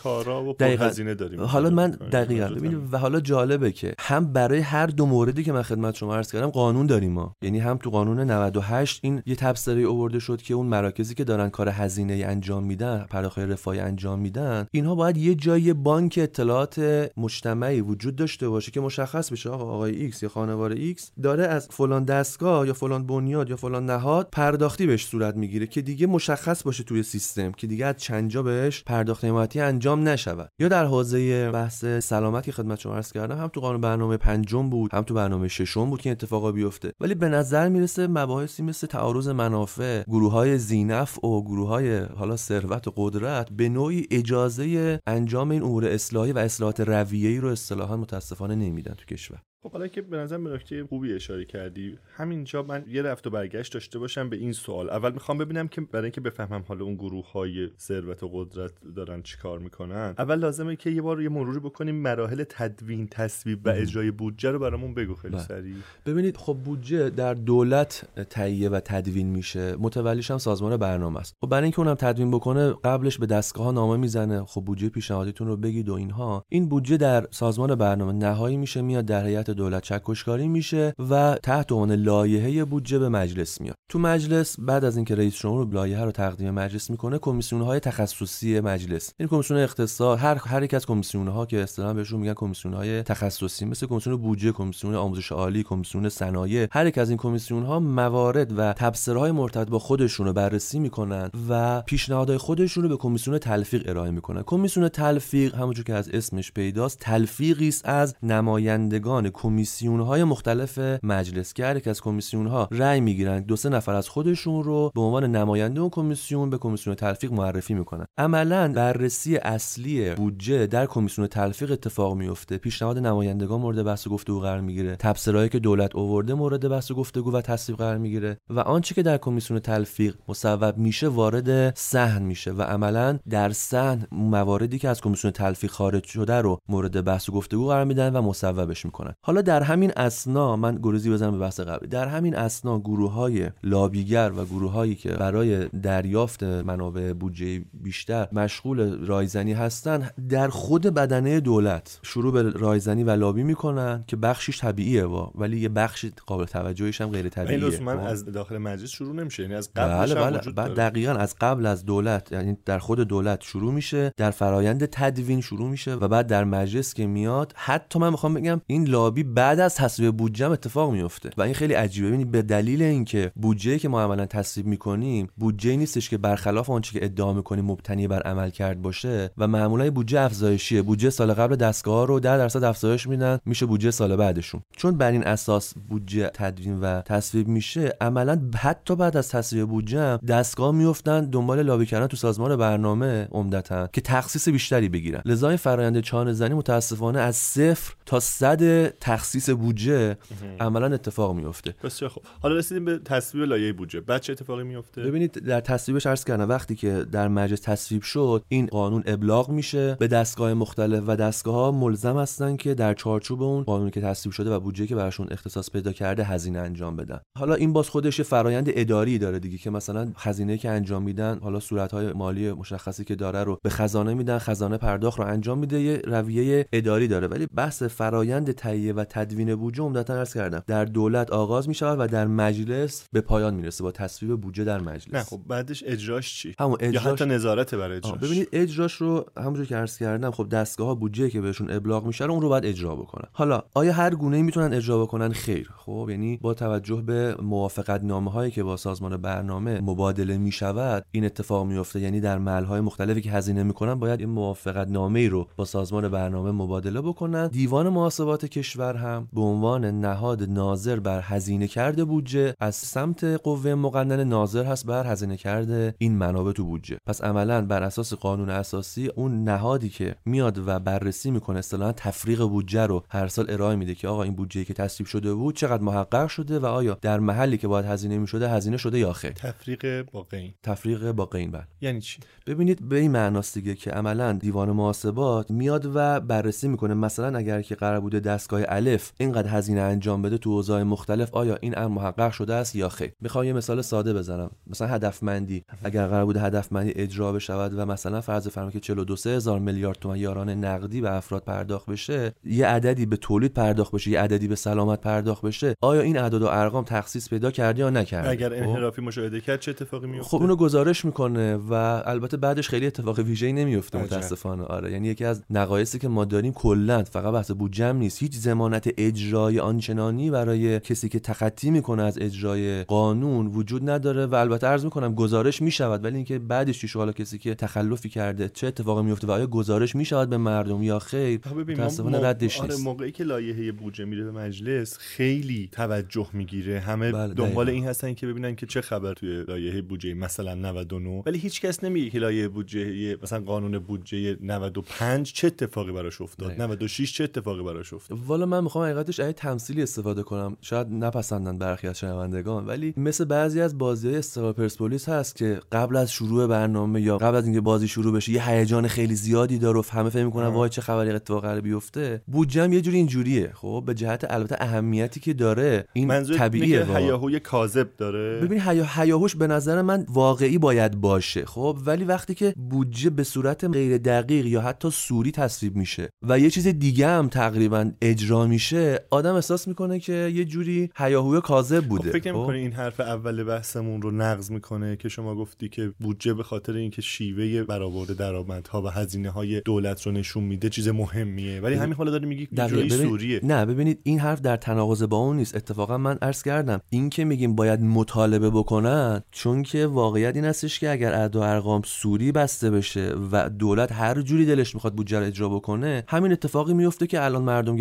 دقیقاً. هزینه داریم. حالا من دقیقاً. ببینید و حالا جالبه که هم برای هر دو موردی که من خدمت شما عرض کردم قانون داریم ما. یعنی هم تو قانون 98 این یه تبصره اوورده شد که اون مراکزی که دارن کار هزینه انجام میدن پرداخت رفاهی انجام میدن اینها باید یه جای بانک اطلاعات مجتمعی وجود داشته باشه که مشخص بشه آقا آقای ایکس یا خانوار ایکس داره از فلان دستگاه یا فلان بنیاد یا فلان نهاد پرداختی بهش صورت می‌گیره که دیگه مشخص باشه توی سیستم که دیگه از چند جا بهش پرداخت حمایتی انجام نشود. یا در حوزه بحث سلامتی خدمت شما عرض کردم هم تو قانون برنامه پنجم بود هم تو برنامه ششم بود که اتفاقا بیفته. ولی به نظر می‌رسه مباحثی مثل تعارض منافع گروه های ذی‌نفع و گروه های حالا ثروت و قدرت به نوعی اجازه انجام این امور اصلاحی و اصلاحات رویه‌ای رو اصطلاحا متاسفانه نمیدن تو کشور. خب حالا که به نظر نکته خوبی اشاره کردی همینجا من یه رفت و برگشت داشته باشم به این سوال. اول می‌خوام ببینم که برای اینکه بفهمم حالا اون گروه های ثروت و قدرت دارن چیکار می‌کنن اول لازمه که یه بار یه مروری بکنیم مراحل تدوین تصویب و اجرای بودجه رو برامون بگو خیلی بله. سریع. ببینید خب بودجه در دولت تهیه و تدوین میشه. متولیش هم سازمان برنامه است. خب برای اینکه اونم تدوین بکنه قبلش به دستگاه ها نامه می‌زنه. خب بودجه پیشنهادیتون رو بگید و اینها. این بودجه در سازمان برنامه نهایی میشه میاد در هیئت دولت چکشکاری میشه و تحت عنوان لایحه بودجه به مجلس میاد. تو مجلس بعد از اینکه رئیس جمهور لایحه رو تقدیم مجلس می‌کنه کمیسیون های تخصصی مجلس. این کمیسیون اقتصاد هر هر یک از کمیسیون ها که اصطلاحا بهشون میگن کمیسیون های تخصصی مثل کمیسیون بودجه کمیسیون آموزش عالی کمیسیون صنایع هر یک از این کمیسیون ها موارد و تبصره های مرتبط با خودشون رو بررسی می‌کنن و پیشنهادهای خودشون رو به کمیسیون تلفیق ارائه می‌کنن. کمیسیون تلفیق همونجور که از اسمش پیداست تلفیقی است از نمایندگان کمیسیون های مختلف مجلس که از کمیسیون ها رأی می‌گیرن دو سه نفر از خودشون رو به عنوان نماینده اون کمیسیون به کمیسیون تلفیق معرفی می‌کنن. عملا بررسی اصلی بودجه در کمیسیون تلفیق اتفاق میفته پیشنهاد نمایندگان مورد بحث و گفتگو قرار می‌گیره. تبصرهایی که دولت آورده مورد بحث و گفتگو و تصویب قرار می‌گیره و آنچه که در کمیسیون تلفیق مصوب میشه وارد صحن میشه و عملا در صحن مواردی که از کمیسیون تلفیق خارج شده رو مورد بحث و گفتگو قرار میدن و مصوبش می‌کنن. حالا در همین اسنا من گروزی بزنم به بحث قبلی. در همین اسنا گروه های لابیگر و گروه هایی که برای دریافت منابع بودجه بیشتر مشغول رایزنی هستن در خود بدنه دولت شروع به رایزنی و لابی می‌کنن که بخشش طبیعیه وا. ولی یه بخش قابل توجهش هم غیر طبیعیه. این من از داخل مجلس شروع نمیشه. یعنی از قبل بله بله. دقیقا از قبل از دولت یعنی در خود دولت شروع میشه در فرایند تدوین شروع میشه و بعد در مجلس که میاد حتی من می‌خوام بگم این لابی بعد از تصویب بودجه اتفاق میفته و این خیلی عجیبه. ببینید به دلیل اینکه بودجه که ما عملا تصویب می‌کنیم بودجه نیستش که برخلاف آنچه که ادعا می‌کنیم مبتنی بر عمل کرد باشه و معمولا بودجه افزایشیه. بودجه سال قبل دستگاه رو 10 درصد افزایش میدن میشه بودجه سال بعدشون. چون بر این اساس بودجه تدوین و تصویب میشه عملا حتی بعد از تصویب بودجه دستگاه میفتن دنبال لابی کردن تو سازمان برنامه عمدتا که تخصیص بیشتری بگیرن. لذا این فرآیند چانه زنی متاسفانه از صفر تا صد تخصیص بودجه عملا اتفاق میفته بسیار خوب. حالا رسیدیم به تصویب لایه بودجه. بعد چه اتفاقی میفته ببینید در تصویبش عرض کردم وقتی که در مجلس تصویب شد این قانون ابلاغ میشه. به دستگاه مختلف و دستگاه ها ملزم هستن که در چارچوب اون قانونی که تصویب شده و بودجه که براشون اختصاص پیدا کرده هزینه انجام بدن. حالا این باز خودش فرایند اداری داره دیگه که مثلا هزینه که انجام میدن حالا های مالی مشخصی که داره رو به خزانه میدن خزانه پرداخت رو انجام میده یه رویه اداری داره. ولی بحث فرایند تهیه و تدوین بودجه عمدتا عرض کردم. در دولت آغاز میشه و در مجلس به پایان می‌رسه. با تصویب بودجه در مجلس. نه خب بعدش اجراش چی؟ همون اجراش... یا حتی نظارت برای اجراش. ببینید اجراش رو همونجوری که عرض کردم خب دستگاه ها بودجه که بهشون ابلاغ میشه اون رو باید اجرا بکنن. حالا آیا هر گونه می‌تونن اجرا بکنن؟ خیر. خب یعنی با توجه به موافقت نامه هایی که با سازمان برنامه مبادله می‌شود این اتفاق میفته یعنی در محل های مختلفی که هزینه می‌کنن باید این موافقت نامه ای رو با سازمان برنامه مبادله بکنن. دیوان محاسبات کشور هم به عنوان نهاد ناظر بر هزینه کرده بودجه از سمت قوه مقننه ناظر هست بر هزینه کرده این منابع تو بودجه. پس عملا بر اساس قانون اساسی اون نهادی که میاد و بررسی می‌کنه اصطلاحا تفریق بودجه رو هر سال ارائه میده که آقا این بودجه که تصویب شده بود چقدر محقق شده و آیا در محلی که باید هزینه می‌شده هزینه شده یا خیر تفریق با قین تفریق با قین بله. یعنی چی؟ ببینید به این معناست دیگه که عملا دیوان محاسبات میاد و بررسی می‌کنه. مثلا اگر که قرار بوده دستگاه الف اینقدر هزینه انجام بده تو اوضاع مختلف آیا این امر محقق شده است یا خیر؟ می‌خوام یه مثال ساده بزنم. مثلا هدفمندی. اگر قرار بوده هدفمندی اجرا بشود و مثلا فرض فرمایید که 42 هزار میلیارد تومان یاران نقدی به افراد پرداخت بشه یه عددی به تولید پرداخت بشه یه عددی به سلامت پرداخت بشه آیا این اعداد و ارقام تخصیص پیدا کرده یا نکرده اگر خب؟ انحرافی مشاهده کرد چه اتفاقی میفته خب اونو گزارش می‌کنه و البته بعدش خیلی اتفاق ویژه‌ای نمیفته متاسفانه. آره یعنی یکی از نقایصی که ما داریم کلا فقط بحث بودجه نیست. هیچ ضمانت اجرای آنچنانی برای کسی که تخطی می‌کنه از اجرای قانون وجود نداره و البته عرض می‌کنم گزارش می‌شود ولی اینکه بعدش چی حالا کسی که تخلفی کرده چه اتفاقی میفته و آیا گزارش می‌شود به مردم یا خیر؟ متاسفانه ردش آره موقعی که لایحه بودجه میره به مجلس خیلی توجه می‌گیره. همه بله دنبال این هستن که ببینن که چه خبر توی لایحه بودجه مثلا 99 ولی هیچ کس نمیگه که لایحه بودجه مثلا قانون بودجه 95 چه اتفاقی براش افتاد 96 چه اتفاقی براش افتاد. والا من می‌خوام حقیقتش از تمثیلی استفاده کنم. شاید نپسندن برخی از شنوندگان ولی مثل بعضی از بازی های استقلال پرسپولیس هست که قبل از شروع برنامه یا قبل از اینکه بازی شروع بشه یه هیجان خیلی زیادی داره و همه فکر می‌کنن وای چه خبری اتفاق قرار بیفته. بودجه یه جوری اینجوریه. خب به جهت البته اهمیتی که داره این طبیعیه هیاهوی کاذب داره؟ ببین هیا هیاهوش به نظر من واقعی باید باشه. خب ولی وقتی که بودجه به صورت غیر دقیق یا حتی سوری تصویب میشه و یه چیز دیگه هم تقریبا اجرا میشه آدم احساس می‌کنه که یه جوری هیاهوی کاذب بوده. خب فکر خب؟ این حرف اول بحثمون رو نقض می‌کنه که شما گفتی که بودجه به خاطر اینکه شیوه برآورد درآمدها و هزینه های دولت رو نشون میده چیز مهمیه. ولی همین حالا داری میگی ببین... سوریه. نه ببینید این حرف در تناقض با اون نیست. اتفاقا من عرض کردم این که میگیم باید مطالبه بکنن چون که واقعیت این هستش که اگر اعداد ارقام سوری بسته بشه و دولت هر جوری دلش می‌خواد بودجه رو اجرا بکنه همین اتفاقی میفته که الان مردم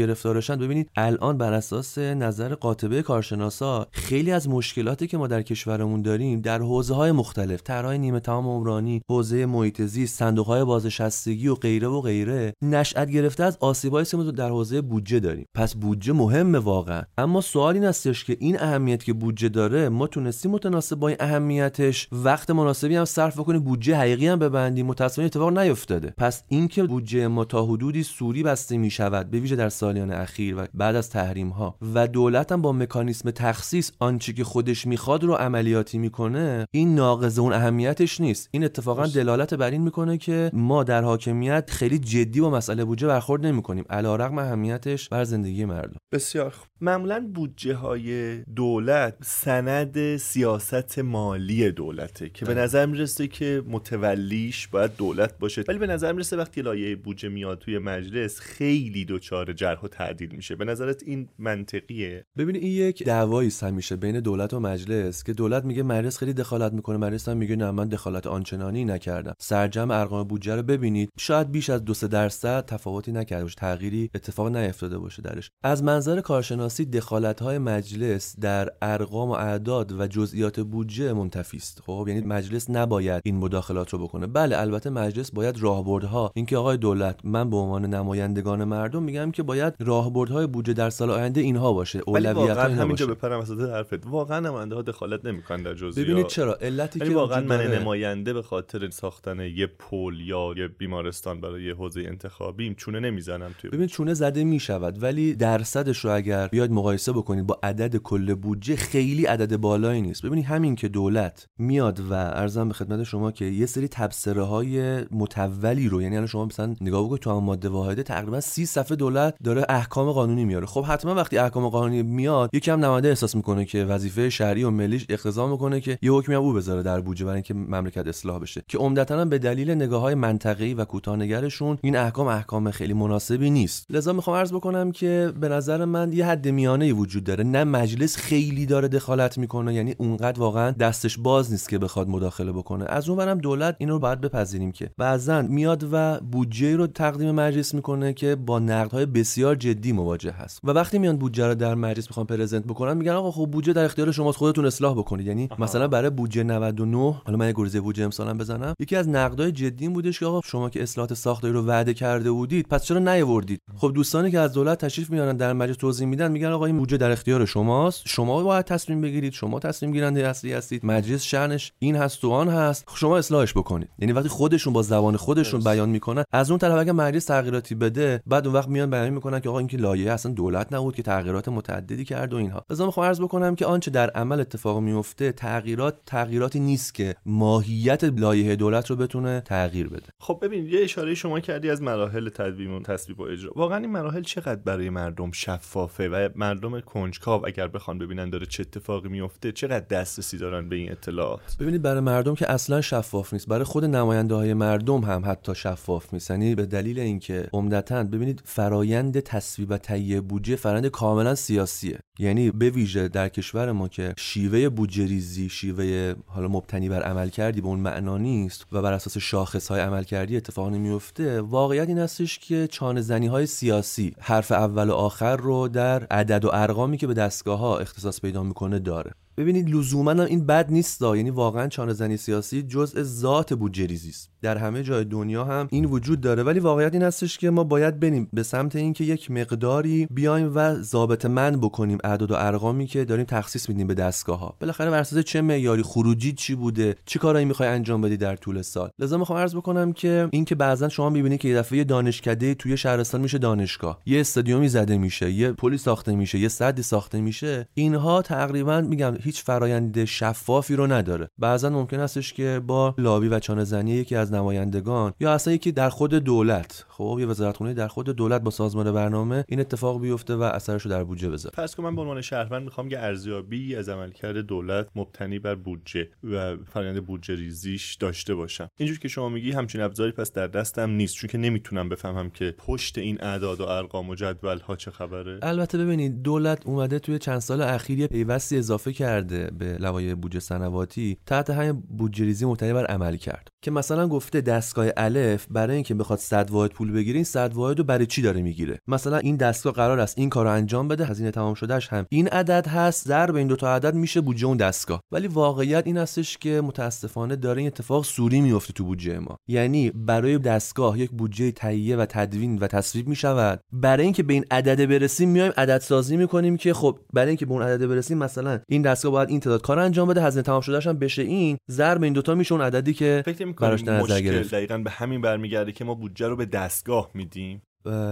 گرفتارشن ببینید الان بر اساس نظر قاطبه کارشناسا خیلی از مشکلاتی که ما در کشورمون داریم در حوزه های مختلف طرح نیمه تمام عمرانی حوزه محیط زیست صندوق های بازنشستگی و غیره و غیره نشأت گرفته از آسیبای در حوزه بودجه داریم. پس بودجه مهمه واقعا. اما سوال این هستش که این اهمیت که بودجه داره ما تونستیم متناسب با اهمیتش وقت مناسبی هم صرف کنیم بودجه حقیقی هم ببندیم متأسفانه اتفاق نیفتاده. پس اینکه بودجه ما تا حدودی سوری بسته می شود به ویژه در سالیان اخیر و بعد از تحریم ها و دولت هم با مکانیسم تخصیص آنچه که خودش می‌خواد رو عملیاتی می‌کنه این ناقض اون اهمیتش نیست. این اتفاقا دلالت بر این می‌کنه که ما در حاکمیت خیلی جدی با مسئله بودجه برخورد نمی‌کنیم. علیرغم اهمیتش بر زندگی مردم. بسیار خوب. معمولا بودجه های دولت سند سیاست مالی دولته که به نظر می‌رسه که متولیش باید دولت باشه. ولی به نظر می‌رسه وقتی لایه بودجه میاد توی مجلس خیلی دچار جرح و تعدیل میشه. به نظرت این منطقیه؟ ببین این یک دعوایی همیشه بین دولت و مجلس که دولت میگه مجلس خیلی دخالت می‌کنه. مجلس هم میگه نه من دخالت آنچنانی نکردم. سرجم ارقام بودجه رو ببینید. شاید بیش از دو درصد تفاوتی نکرده باشه. تغییری اتفاق نیفتاده باشه درش. از منظر کارشناسی دخالت های مجلس در ارقام و اعداد و جزئیات بودجه منتفی است. خب یعنی مجلس نباید این مداخلات رو بکنه. بله البته مجلس باید راهبردها. اینکه آقای دولت من به عنوان نمایندگان مردم میگم که باید راهبردهای بودجه در سال آینده اینها باشه. اولویت واقعا همینجا بپرم وسط حرفت. واقعا نماینده ها دخالت نمی‌کنن در جزئیات. ببینید چرا؟ علتی که واقعا من نماینده به خاطر ساختن یه پل یا یه بیمارستان برای یه حوزه انتخابیم چونه نمی‌زنم توی ببین چونه زده می‌شود ولی درصدش رو اگر بیاید مقایسه بکنید با عدد کل بودجه خیلی عدد بالایی نیست. ببینید همین که دولت میاد و ارزم به خدمت شما که یه سری تبصره های متولی رو یعنی الان شما مثلا نگاه بکنید تو هم ماده واحده تقریبا 30 صفحه دولت داره احکام قانونی میاره. خب حتما وقتی احکام قانونی میاد یکم نماینده احساس می‌کنه که وظیفه شهری و ملیش اقتضا می‌کنه که یه حکمی هم او بذاره در بودجه برای اینکه مملکت اصلاح بشه. که عمدتا به دلیل نگاه های منطقی و کوتاه‌نگرشون این احکام احکام خیلی مناسبی نیست. لذا می‌خوام عرض بکنم که به نظر من یه حد میانه وجود داره. نه مجلس خیلی داره دخالت می‌کنه یعنی اونقدر واقعا دستش باز نیست که بخواد مداخله بکنه. از اونورم دولت اینو باید بپذیریم که بعضا میاد و بودجه رو تقدیم مجلس می‌کنه که با نقدهای بسیار جدی مواجه هست. و وقتی میان بودجه رو در مجلس می‌خوان پرزنت بکنن میگن آقا خب بودجه در اختیار شماست خودتون اصلاح بکنید. یعنی آها. مثلا برای بودجه 99 حالا من گریزه بودجه امسالم بزنم یکی از نقدهای جدی بودش که آقا شما که اصلاحات ساختاری رو وعده کرده بودید پس چرا نیاوردید؟ خب دوستانی که از دولت تشریف میارن در مجلس توضیح میدن میگن آقا این بودجه در اختیار شماست. شما باید تصمیم بگیرید شما تصمیم گیرنده اصلی هستید مجلس شأنش این هست و آن هست. شما اصلاحش بکنید. یعنی وقتی خودشون با زبان خودشون بیان می‌کنن از اون طرف اگه مجلس تغییراتی بده بعد اون وقت میان بیان می‌کنن که آقا این که لایحه اصلا دولت نبود که تغییرات متعددی کرد و اینها. لازم می‌خوام عرض بکنم که آنچه در عمل اتفاق میفته تغییرات تغییراتی نیست که ماهیت لایحه دولت رو بتونه تغییر بده. خب ببین یه اشاره شما کردی از مراحل تدوین و تصویب و اجرا. واقعا این مراحل چقدر برای مردم شفافه و مردم کنجکاو اگر بخوان ببینن داره چه اتفاقی میفته چقدر دسترسی دارن به این اطلاعات؟ ببینید برای مردم که اصلا شفاف نیست برای خود نماینده های مردم هم حتی شفاف نیست. یعنی به دلیل اینکه عمدتا ببینید فرایند تصویب و تهیه بودجه فرایند کاملا سیاسیه. یعنی به ویژه در کشور ما که شیوه بودجه ریزی شیوه حالا مبتنی بر عمل کردی به اون معنا نیست و بر اساس شاخص های عمل کردی اتفاق نمیفته واقعیت این هستش که چانه زنی های سیاسی حرف اول و آخر رو در عدد و ارقامی که به دستگاه ها اختصاص پیدا می‌کنه داره. ببینید لزوما این بد نیست یعنی واقعا چانه زنی سیاسی جزء ذات بودجه ریزی است. در همه جای دنیا هم این وجود داره. ولی واقعیت این هستش که ما باید بریم به سمت اینکه یک مقداری بیایم و ضابط من بکنیم اعداد و ارقامی که داریم تخصیص میدیم به دستگاه ها بالاخره بر اساس چه معیاری خروجی چی بوده؟ چه کارایی می‌خوای انجام بدی در طول سال؟ لذا می‌خوام عرض بکنم که اینکه بعضا شما می‌بینید که یه دفعه دانشکده توی شهرستان میشه دانشگاه. یه استادیومی زده میشه یه پلی ساخته میشه یه سدی ساخته میشه. اینها تقریبا میگم هیچ فرایند شفافی رو نداره. بعضا ممکن استش که با لابی و چانه زنی یکی از نمایندگان یا اصلا یکی در خود دولت. خب یه وزارتخونه در خود دولت با سازمان برنامه این اتفاق بیفته و اثرش رو در بودجه بذاره. پس که من به عنوان شهروند می‌خوام یه ارزیابی از عملکرد دولت مبتنی بر بودجه و فرآیند بودجه ریزیش داشته باشم. اینجور که شما میگی همچین ابزاری پس در دستم نیست چون که نمی‌تونم بفهمم که پشت این اعداد و ارقام و جدول ها چه خبره. البته ببینید دولت اومده توی چند سال اخیر یه پیوستی اضافه کرده به لوایح بودجه سنواتی تحت همین بودجه ریزی مبتنی بر عمل کرد. که مثلا گفته دستگاه الف برای اینکه بخواد 100 واحد پول بگیره این 100 واحد رو برای چی داره می‌گیره؟ مثلا این دستگاه قرار است این کارو انجام بده هزینه تمام شدهش هم. این عدد هست ضرب این دو تا عدد میشه بودجه اون دستگاه. ولی واقعیت این هستش که متاسفانه داره این اتفاق سوری میفته تو بودجه ما. یعنی برای دستگاه یک بودجه تهیه و تدوین و تصویب می‌شود. برای اینکه به این عدد برسیم میایم عدد سازی می‌کنیم که خب برای اینکه به اون عدد برسیم مثلا این دستگاه باید این تعداد کار انجام بده هزینه تمام شدهش هم بشه این ضرب این دوتا میشه اون عددی که فکر براش در گرفت دقیقاً به همین برمیگرده که ما بودجه رو به دستگاه میدیم.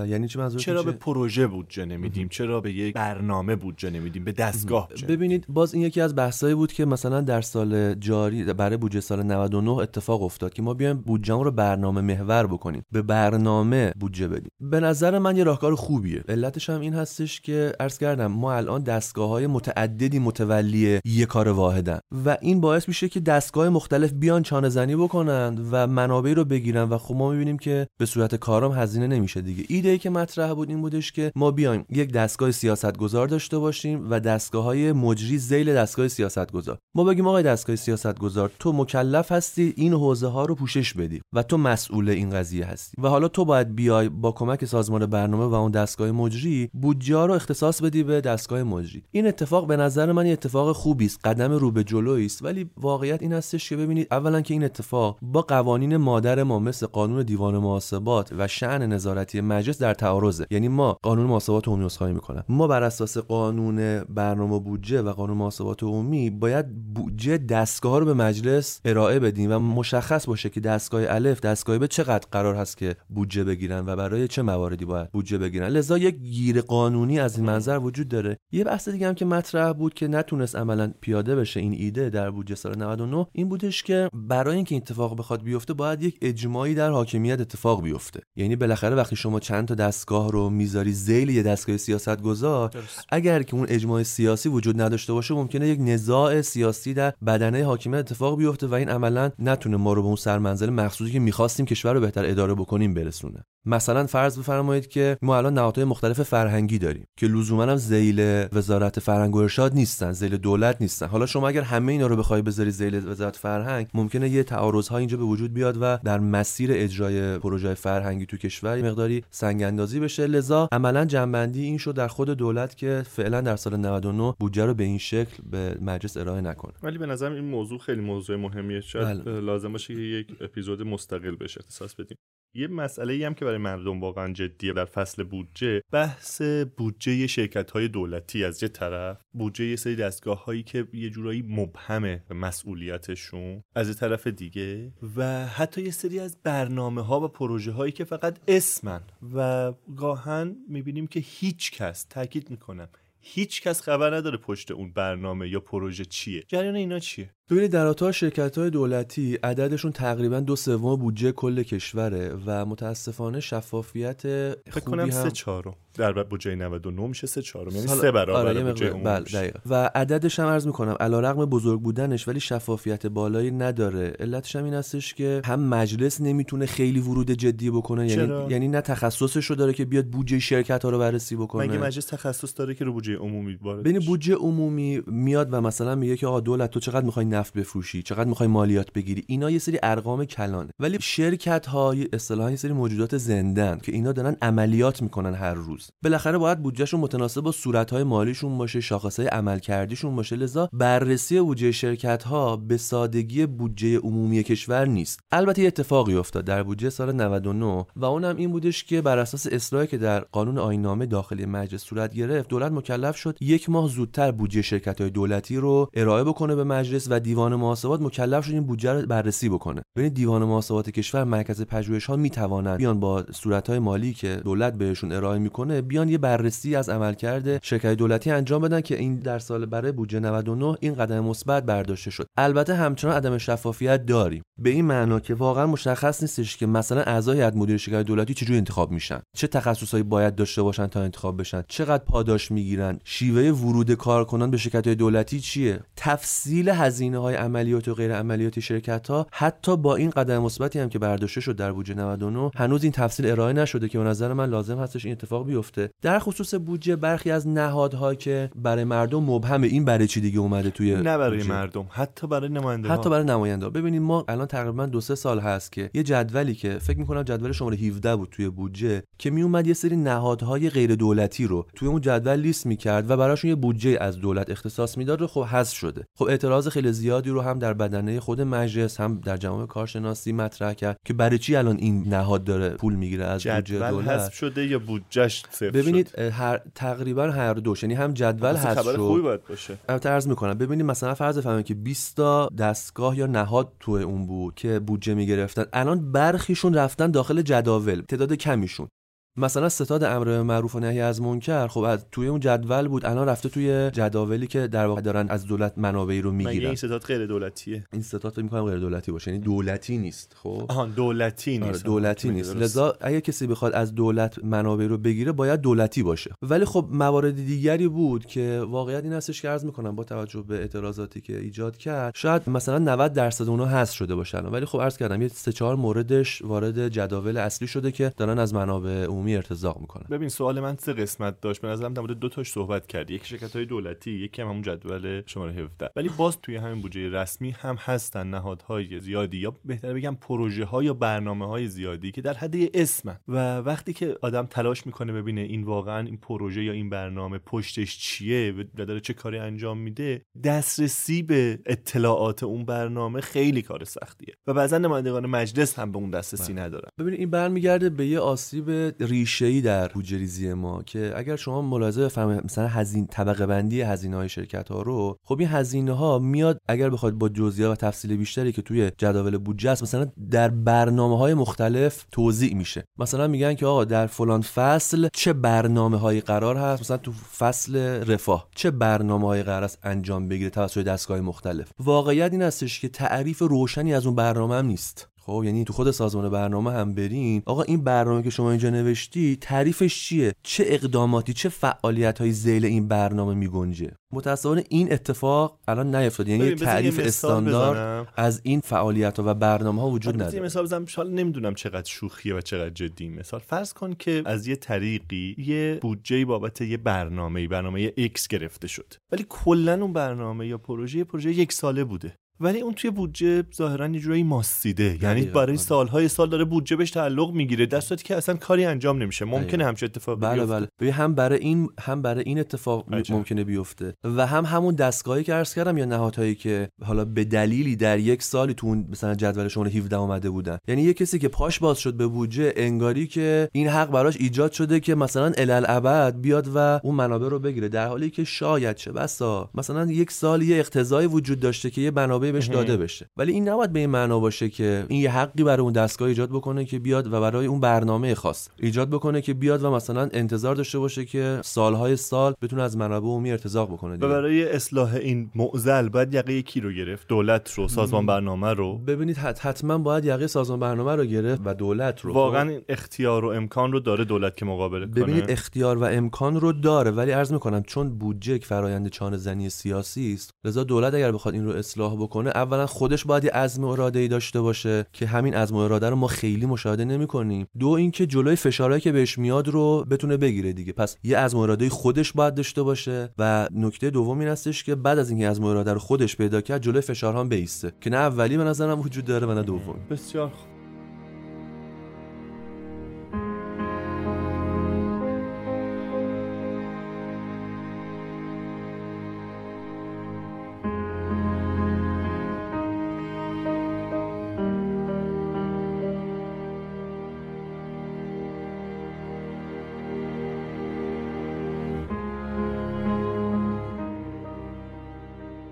یعنی چه منظور چرا به پروژه بودجه نمیدیم؟ چرا به یک برنامه بودجه نمیدیم؟ به دستگاه بودجه ببینید باز این یکی از بحثایی بود که مثلا در سال جاری برای بودجه سال 99 اتفاق افتاد که ما بیایم بودجه رو برنامه محور بکنیم به برنامه بودجه بدیم. به نظر من یه راهکار خوبیه. علتش هم این هستش که عرض کردم ما الان دستگاه های متعددی متولی یه کار واحدن و این باعث میشه که دستگاه مختلف بیان چانه زنی بکنند و منابعی رو بگیرن و خب ما می‌بینیم که به صورت کارم هزینه نمیشه دیگه. ایده ای که مطرح بود این بودش که ما بیایم یک دستگاه سیاستگزار داشته باشیم و دستگاه های مجری ذیل دستگاه سیاستگزار ما بگیم آقای دستگاه سیاستگزار تو مکلف هستی این حوزه ها رو پوشش بدی و تو مسئول این قضیه هستی و حالا تو باید بیای با کمک سازمان برنامه و اون دستگاه مجری بودجه رو اختصاص بدی به دستگاه مجری. این اتفاق به نظر من اتفاق خوبی است. قدم رو به جلوی است. ولی واقعیت این هستش که ببینید اولا که این اتفاق با قوانین مادر ما مثل قانون دیوان محاسبات و شأن نظارتی مجلس در تعارضه. یعنی ما قانون محاسبات عمومی خواهی می‌کنم. ما بر اساس قانون برنامه بودجه و قانون محاسبات عمومی باید بودجه دستگاه رو به مجلس ارائه بدیم و مشخص باشه که دستگاه الف دستگاه به چقدر قرار هست که بودجه بگیرن و برای چه مواردی باید بودجه بگیرن. لذا یک گیر قانونی از این منظر وجود داره. یه بحث دیگه هم که مطرح بود که نتونست عملا پیاده بشه این ایده در بودجه سال 99 این بودش که برای اینکه این اتفاق بخواد بیفته باید یک اجماعی در حاکمیت اتفاق بیفته. یعنی بالاخره وقتی شما چند تا دستگاه رو می‌ذاری ذیل یه دستگاه سیاست گذار اگر که اون اجماع سیاسی وجود نداشته باشه ممکنه یک نزاع سیاسی در بدنه حاکمیت اتفاق بیفته و این عملا نتونه ما رو به اون سرمنزل مخصوصی که می‌خواستیم کشور رو بهتر اداره بکنیم برسونه. مثلا فرض بفرمایید که ما الان نهادهای مختلف فرهنگی داریم که لزوما هم ذیل وزارت فرهنگ و ارشاد نیستن ذیل دولت نیستن. حالا شما اگر همه اینا رو بخوای بذاری ذیل وزارت فرهنگ ممکنه یه تعارض اینجا به وجود بیاد و در مسیر اجرای پروژه فرهنگی تو کشور مقداری سنگ اندازی بشه. لذا عملا جنبندی این شد در خود دولت که فعلا در سال 99 بودجه رو به این شکل به مجلس ارائه نکنه. ولی به نظرم این موضوع خیلی موضوع مهمیه. شاید بله. لازم باشه که یک اپیزود مستقل بهش اختصاص بدیم. یه مسئله ای هم که برای مردم واقعا جدیه در فصل بودجه بحث بودجه شرکت های دولتی از یه طرف بودجه یه سری دستگاه هایی که یه جورایی مبهمه مسئولیتشون از یه طرف دیگه و حتی یه سری از برنامه ها و پروژه هایی که فقط اسمن و گاهن می‌بینیم که هیچ کس تاکید می‌کنم هیچ کس خبر نداره پشت اون برنامه یا پروژه چیه. جریان اینا چیه؟ ببینید در آتا شرکت های دولتی عددشون تقریبا دو سوم بودجه کل کشوره و متاسفانه شفافیت فکر کنم سه چهارم. در بودجه 99 میشه سه چهارم. یعنی سه برابر آره بودجه بله و عددش هم عرض می‌کنم علیرغم بزرگ بودنش ولی شفافیت بالایی نداره. علتش هم این هستش که هم مجلس نمی‌تونه خیلی ورود جدی بکنه یعنی یعنی نه تخصصش رو داره که بیاد بودجه شرکت ها رو بررسی بکنه. مگه مجلس تخصص داره که رو بودجه عمومی وارد بین بودجه عمومی میاد و مثلا میگه که آقا دولت تو چقدر می‌خوای نفت بفروشی؟ چقدر می‌خوای مالیات بگیری؟ اینا یه سری ارقام کلانه ولی شرکت ها اصطلاحا یه سری موجودات زندن که اینا دارن عملیات می‌کنن هر روز. بالاخره باید بودجهشون متناسب با صورت های مالیشون باشه شاخص عمل کردیشون باشه. لذا بررسی بودجه شرکت ها به سادگی بودجه عمومی کشور نیست. البته یه اتفاقی افتاد در بودجه سال 99 و اونم این بودش که بر اساس اصلاحی که در قانون آیین‌نامه داخلی مجلس صورت گرفت دولت مکلف شد یک ماه زودتر بودجه شرکت های دولتی رو ارائه بکنه به مجلس و دیوان محاسبات مکلف شد این بودجه رو بررسی بکنه. ببینید دیوان محاسبات کشور مرکز پژوهش ها می‌توانند بیان با صورت های مالی که دولت بهشون ارائه می‌کنه بیان یه بررسی از عملکرد شرکت دولتی انجام بدن که این در سال برای بودجه 99 این قدم مثبت برداشته شد. البته همچنان عدم شفافیت داریم. به این معنا که واقعا مشخص نیستش که مثلا اعضای هیئت مدیره شرکت دولتی چجوری انتخاب میشن. چه تخصصایی باید داشته باشن تا انتخاب بشن. چقدر پاداش می‌گیرن. شیوه ورود کارکنان به شرکت دولتی چیه؟ تفصیل هزینه های عملیات و غیر عملیاتی شرکت ها حتی با این قدم مثبتی هم که برداشته شد در بودجه 99 هنوز این تفصیل ارائه نشده که به نظر من لازم هستش این اتفاق بیفته. در خصوص بودجه برخی از نهادها که برای مردم مبهمه این برای چی دیگه اومده توی نه برای مردم حتی برای نماینده حتی برای نماینده ببینید ما الان تقریبا دو سه سال هست که یه جدولی که فکر می‌کنم جدول شماره 17 بود توی بودجه که می اومد یه سری نهادهای غیر دولتی رو توی اون جدول لیست می‌کرد و براشون یه بودجه از دولت اختصاص می‌داد و خب حذف شده. خب اعتراض خیلی زیادی رو هم در بدنه خود مجلس هم در جامعه کارشناسی مطرح کرد که برای چی الان این نهاد داره پول می‌گیره از بودجه دولت؟ حذف شده یا بودجهش صفر ببینید. هر تقریبا هر دوش یعنی هم جدول حذف شد. خوبی باید باشه. عرض می‌کنم ببینید مثلا فرض بفرمایید که 20 تا دستگاه یا نهاد تو اون بود که بودجه می‌گرفتن. الان برخیشون رفتن داخل جداول تعداد کمیشون. مثلا ستاد امر معروف و نهی از منکر خب از توی اون جدول بود. الان رفته توی جداولی که در واقع دارن از دولت منابعی رو می‌گیرن. این ستاد غیر دولتیه؟ این ستاد فکر می‌کنم غیر دولتی باشه. یعنی دولتی نیست خب؟ آها دولتی آره نیست. دولتی نیست. لذا اگه کسی بخواد از دولت منابع رو بگیره باید دولتی باشه. ولی خب موارد دیگری بود که واقعیت این هستش که عرض می‌کنم با توجه به اعتراضاتی که ایجاد کرد شاید مثلا 90 درصد اونها حذف شده باشن. ولی خب عرض کردم یه سه چهار موردش وارد جداول اصلی شده که دارن از منابع عمومی ارتزاق می‌کنن ببین سوال من سه قسمت داشت. به نظرم در مورد دو تاش صحبت کردی. یک شرکت های دولتی یکی هم همون جدول شماره 17 ولی باز توی همین بودجه رسمی هم هستن نهادهای زیادی یا بهتر بگم پروژه ها یا برنامه های زیادی که در حد اسمن. و وقتی که آدم تلاش می‌کنه ببینه این واقعا این پروژه یا این برنامه پشتش چیه و داره چه کاری انجام میده دسترسی به اطلاعات اون برنامه خیلی کار سختیه. و بعضا نمایندگان مجلس هم به اون دسترسی ندارن. ببینید این برمیگرده به یه آسیب ریشه‌ای در بودجه ما که اگر شما ملاحظه بفرمایید مثلا هزینه طبقه بندی هزینه های شرکت ها رو خب این هزینه ها میاد اگر بخواید با جزئیات و تفصیل بیشتری که توی جداول بودجه است مثلا در برنامه های مختلف توضیح میشه. مثلا میگن که آقا در فلان فصل چه برنامه هایی قرار هست؟ مثلا تو فصل رفاه چه برنامه هایی قرار است انجام بگیره توسط دستگاه مختلف؟ واقعیت این هستش که تعریف روشنی از اون برنامه هم نیست. خب یعنی تو خود سازمان برنامه هم برین آقا این برنامه که شما اینجا نوشتی تعریفش چیه؟ چه اقداماتی چه فعالیت های زیل این برنامه میگنجه؟ متاسفانه این اتفاق الان نیفتاد. یعنی تعریف استاندارد از این فعالیت ها و برنامه ها وجود نداره. مثال بزنم. حالا نمی‌دونم چقدر شوخیه و چقدر جدی مثال. فرض کن که از یه طریقی یه بودجه بابت یه برنامه برنامه X گرفته شد. ولی کلا اون برنامه یا پروژه پروژه یک ساله بوده. ولی اون توی بودجه ظاهرا یه جورایی ماسیده. یعنی برای سالهای سال داره بودجه بهش تعلق می‌گیره. در صورتی که اصلا کاری انجام نمیشه. ممکنه همچین اتفاق بله بیفته. بله. هم برای این هم برای این اتفاق عجب. ممکنه بیفته و هم همون دستگاهی که عرض کردم یا نهادهایی که حالا به دلیلی در یک سالی تو اون مثلا جدول شماره 17 اومده بودن. یعنی یه کسی که پاش باز شد به بودجه انگاری که این حق براش ایجاد شده که مثلا الالعبد بیاد و اون منابع رو بگیره. در حالی که شاید چه بسا مثلا یک سال یه اقتضایی وجود داشته که یه منابع بهش داده بشه. ولی این نباید به این معنا باشه که این یه حقی برای اون دستگاه ایجاد بکنه که بیاد و برای اون برنامه خاص ایجاد بکنه که بیاد و مثلا انتظار داشته باشه که سالهای سال بتونه از منابع عمومی ارتزاق بکنه و دیگه. برای اصلاح این معضل باید یقه کی رو گرفت؟ دولت رو سازمان برنامه رو؟ ببینید حت- حتما باید یقه سازمان برنامه رو گرفت و دولت رو. واقعا خب؟ اختیار و امکان رو داره دولت که مقابله کنه. ببینید اختیار و امکان رو داره ولی عرض می‌کنم چون بودجه فرایند چانه زنی سیاسی است لذا دولت اگر بخواد این رو اصلاح بکنه اولا خودش باید یه عزم اراده ای داشته باشه که همین عزم اراده رو ما خیلی مشاهده نمی‌کنیم. دو اینکه جلوی فشارهایی که بهش میاد رو بتونه بگیره دیگه. پس یه عزم اراده خودش باید داشته باشه و نکته دوم این هستش که بعد از اینکه عزم اراده رو خودش پیدا کرد جلوی فشارها بیسته که نه اولی به نظرم وجود داره و نه دومی بسیار خوب.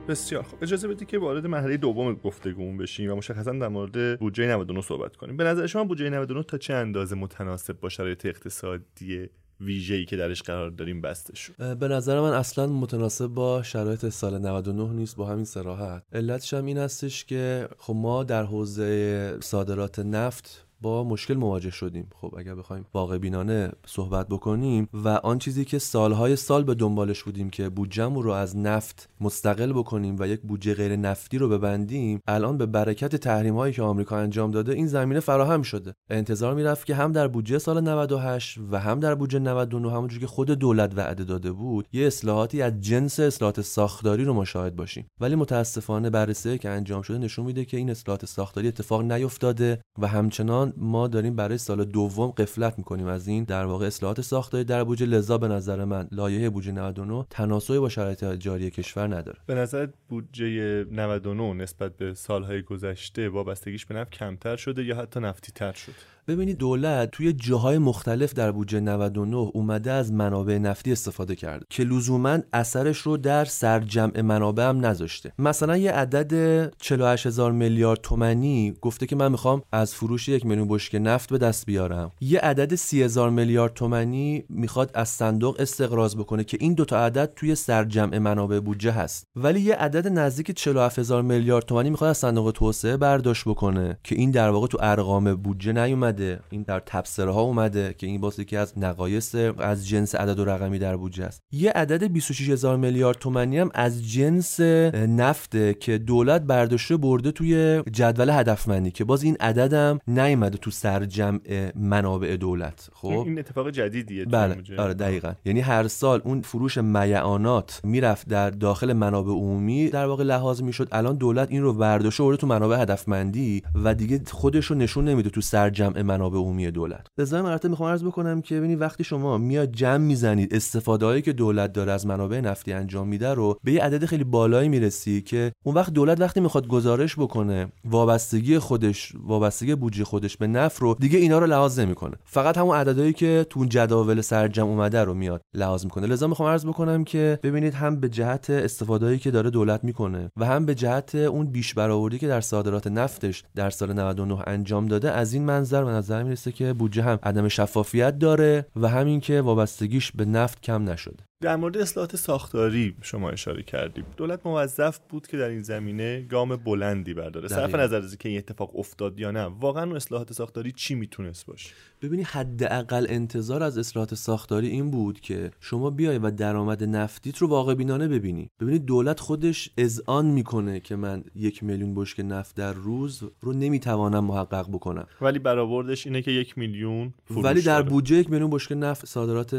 بسیار خب اجازه بدید که وارد مرحله دوم گفتگومون بشیم و مشخصا در مورد بودجه 99 صحبت کنیم. به نظر شما بودجه 99 تا چه اندازه متناسب با شرایط اقتصادی ویژه‌ای که درش قرار داریم بسته شد؟ به نظر من اصلا متناسب با شرایط سال 99 نیست با همین سراحت علتش هم این هستش که خب ما در حوزه صادرات نفت با مشکل مواجه شدیم. خب اگر بخوایم واقع بینانه صحبت بکنیم و آن چیزی که سالهای سال به دنبالش بودیم که بودجهمون رو از نفت مستقل بکنیم و یک بودجه غیر نفتی رو ببندیم الان به برکت تحریم هایی که آمریکا انجام داده این زمینه فراهم شده. انتظار می‌رفت که هم در بودجه سال 98 و هم در بودجه 99 همونجوری که خود دولت وعده داده بود یه اصلاحاتی از جنس اصلاحات ساختاری رو مشاهد باشیم. ولی متاسفانه بررسی که انجام شده نشون میده که این اصلاحات ساختاری اتفاق نیفتاده و همچنان ما داریم برای سال دوم قفلت می‌کنیم از این در واقع اصلاحات ساختاری در بودجه. لذا به نظر من لایحه بودجه 99 تناسبی با شرایط جاری کشور نداره. به نظر بودجه 99 نسبت به سالهای گذشته وابستگیش به نفت کمتر شده یا حتی نفتی تر شد ببینید دولت توی جاهای مختلف در بودجه 99 اومده از منابع نفتی استفاده کرده که لزوما اثرش رو در سرجمع منابع هم نذاشته. مثلا یه عدد 48 هزار میلیارد تومانی گفته که من می‌خوام از فروش یک میلیون بشکه نفت به دست بیارم. یه عدد 30 هزار میلیارد تومانی می‌خواد از صندوق استقراض بکنه که این دوتا عدد توی سرجمع منابع بودجه هست. ولی یه عدد نزدیک 47 هزار میلیارد تومانی می‌خواد از صندوق توسعه برداشت بکنه که این در واقع تو ارقام بودجه نیومده این در تبصره ها اومده که این واسه که از نقایص از جنس عدد و رقمی در بودجه است. یه عدد 26 هزار میلیارد تومانی هم از جنس نفته که دولت برداشته برده توی جدول هدفمندی که باز این عددم نیومده تو سرجمع منابع دولت. خب؟ این اتفاق جدیدیه بله آره دقیقا. یعنی هر سال اون فروش میعانات می‌رفت در داخل منابع عمومی در واقع لحاظ می‌شد الان دولت این رو برداشته برده تو منابع هدفمندی و دیگه خودش رو نشون نمیده تو سرجمع منابع عمومی دولت. لذا مرتب می‌خوام عرض بکنم که ببینید وقتی شما میاد جمع می‌زنید استفاده که دولت داره از منابع نفتی انجام میده رو به یه عدد خیلی بالایی می‌رسی که اون وقت دولت وقتی می‌خواد گزارش بکنه وابستگی خودش وابستگی بودجه خودش به نفت رو دیگه اینا رو لحاظ نمی‌کنه. فقط همون عددهایی که تو جداول سرجم اومده رو میاد لحاظ می‌کنه. لذا می‌خوام عرض بکنم که ببینید هم به جهت استفادهایی که داره دولت می‌کنه و هم به جهت اون بیش برآوردی که در صادرات نفتش در سال 99 انجام داده از این منظر به نظر می‌رسه که بودجه هم عدم شفافیت داره و همین که وابستگیش به نفت کم نشده. در مورد اصلاحات ساختاری شما اشاره کردیم. دولت موظف بود که در این زمینه گام بلندی برداره. صرف نظر از که این اتفاق افتاد یا نه واقعا اصلاحات ساختاری چی می‌تونست باشه؟ ببینی حداقل انتظار از اصلاحات ساختاری این بود که شما بیای و درآمد نفتیت رو واقع بینانه ببینی. ببینید دولت خودش اذعان می‌کنه که من یک میلیون بشکه نفت در روز رو نمی‌توانم محقق بکنم. ولی برآوردش اینه که یک میلیون ولی در بودجه یک میلیون بشکه نفت صادرات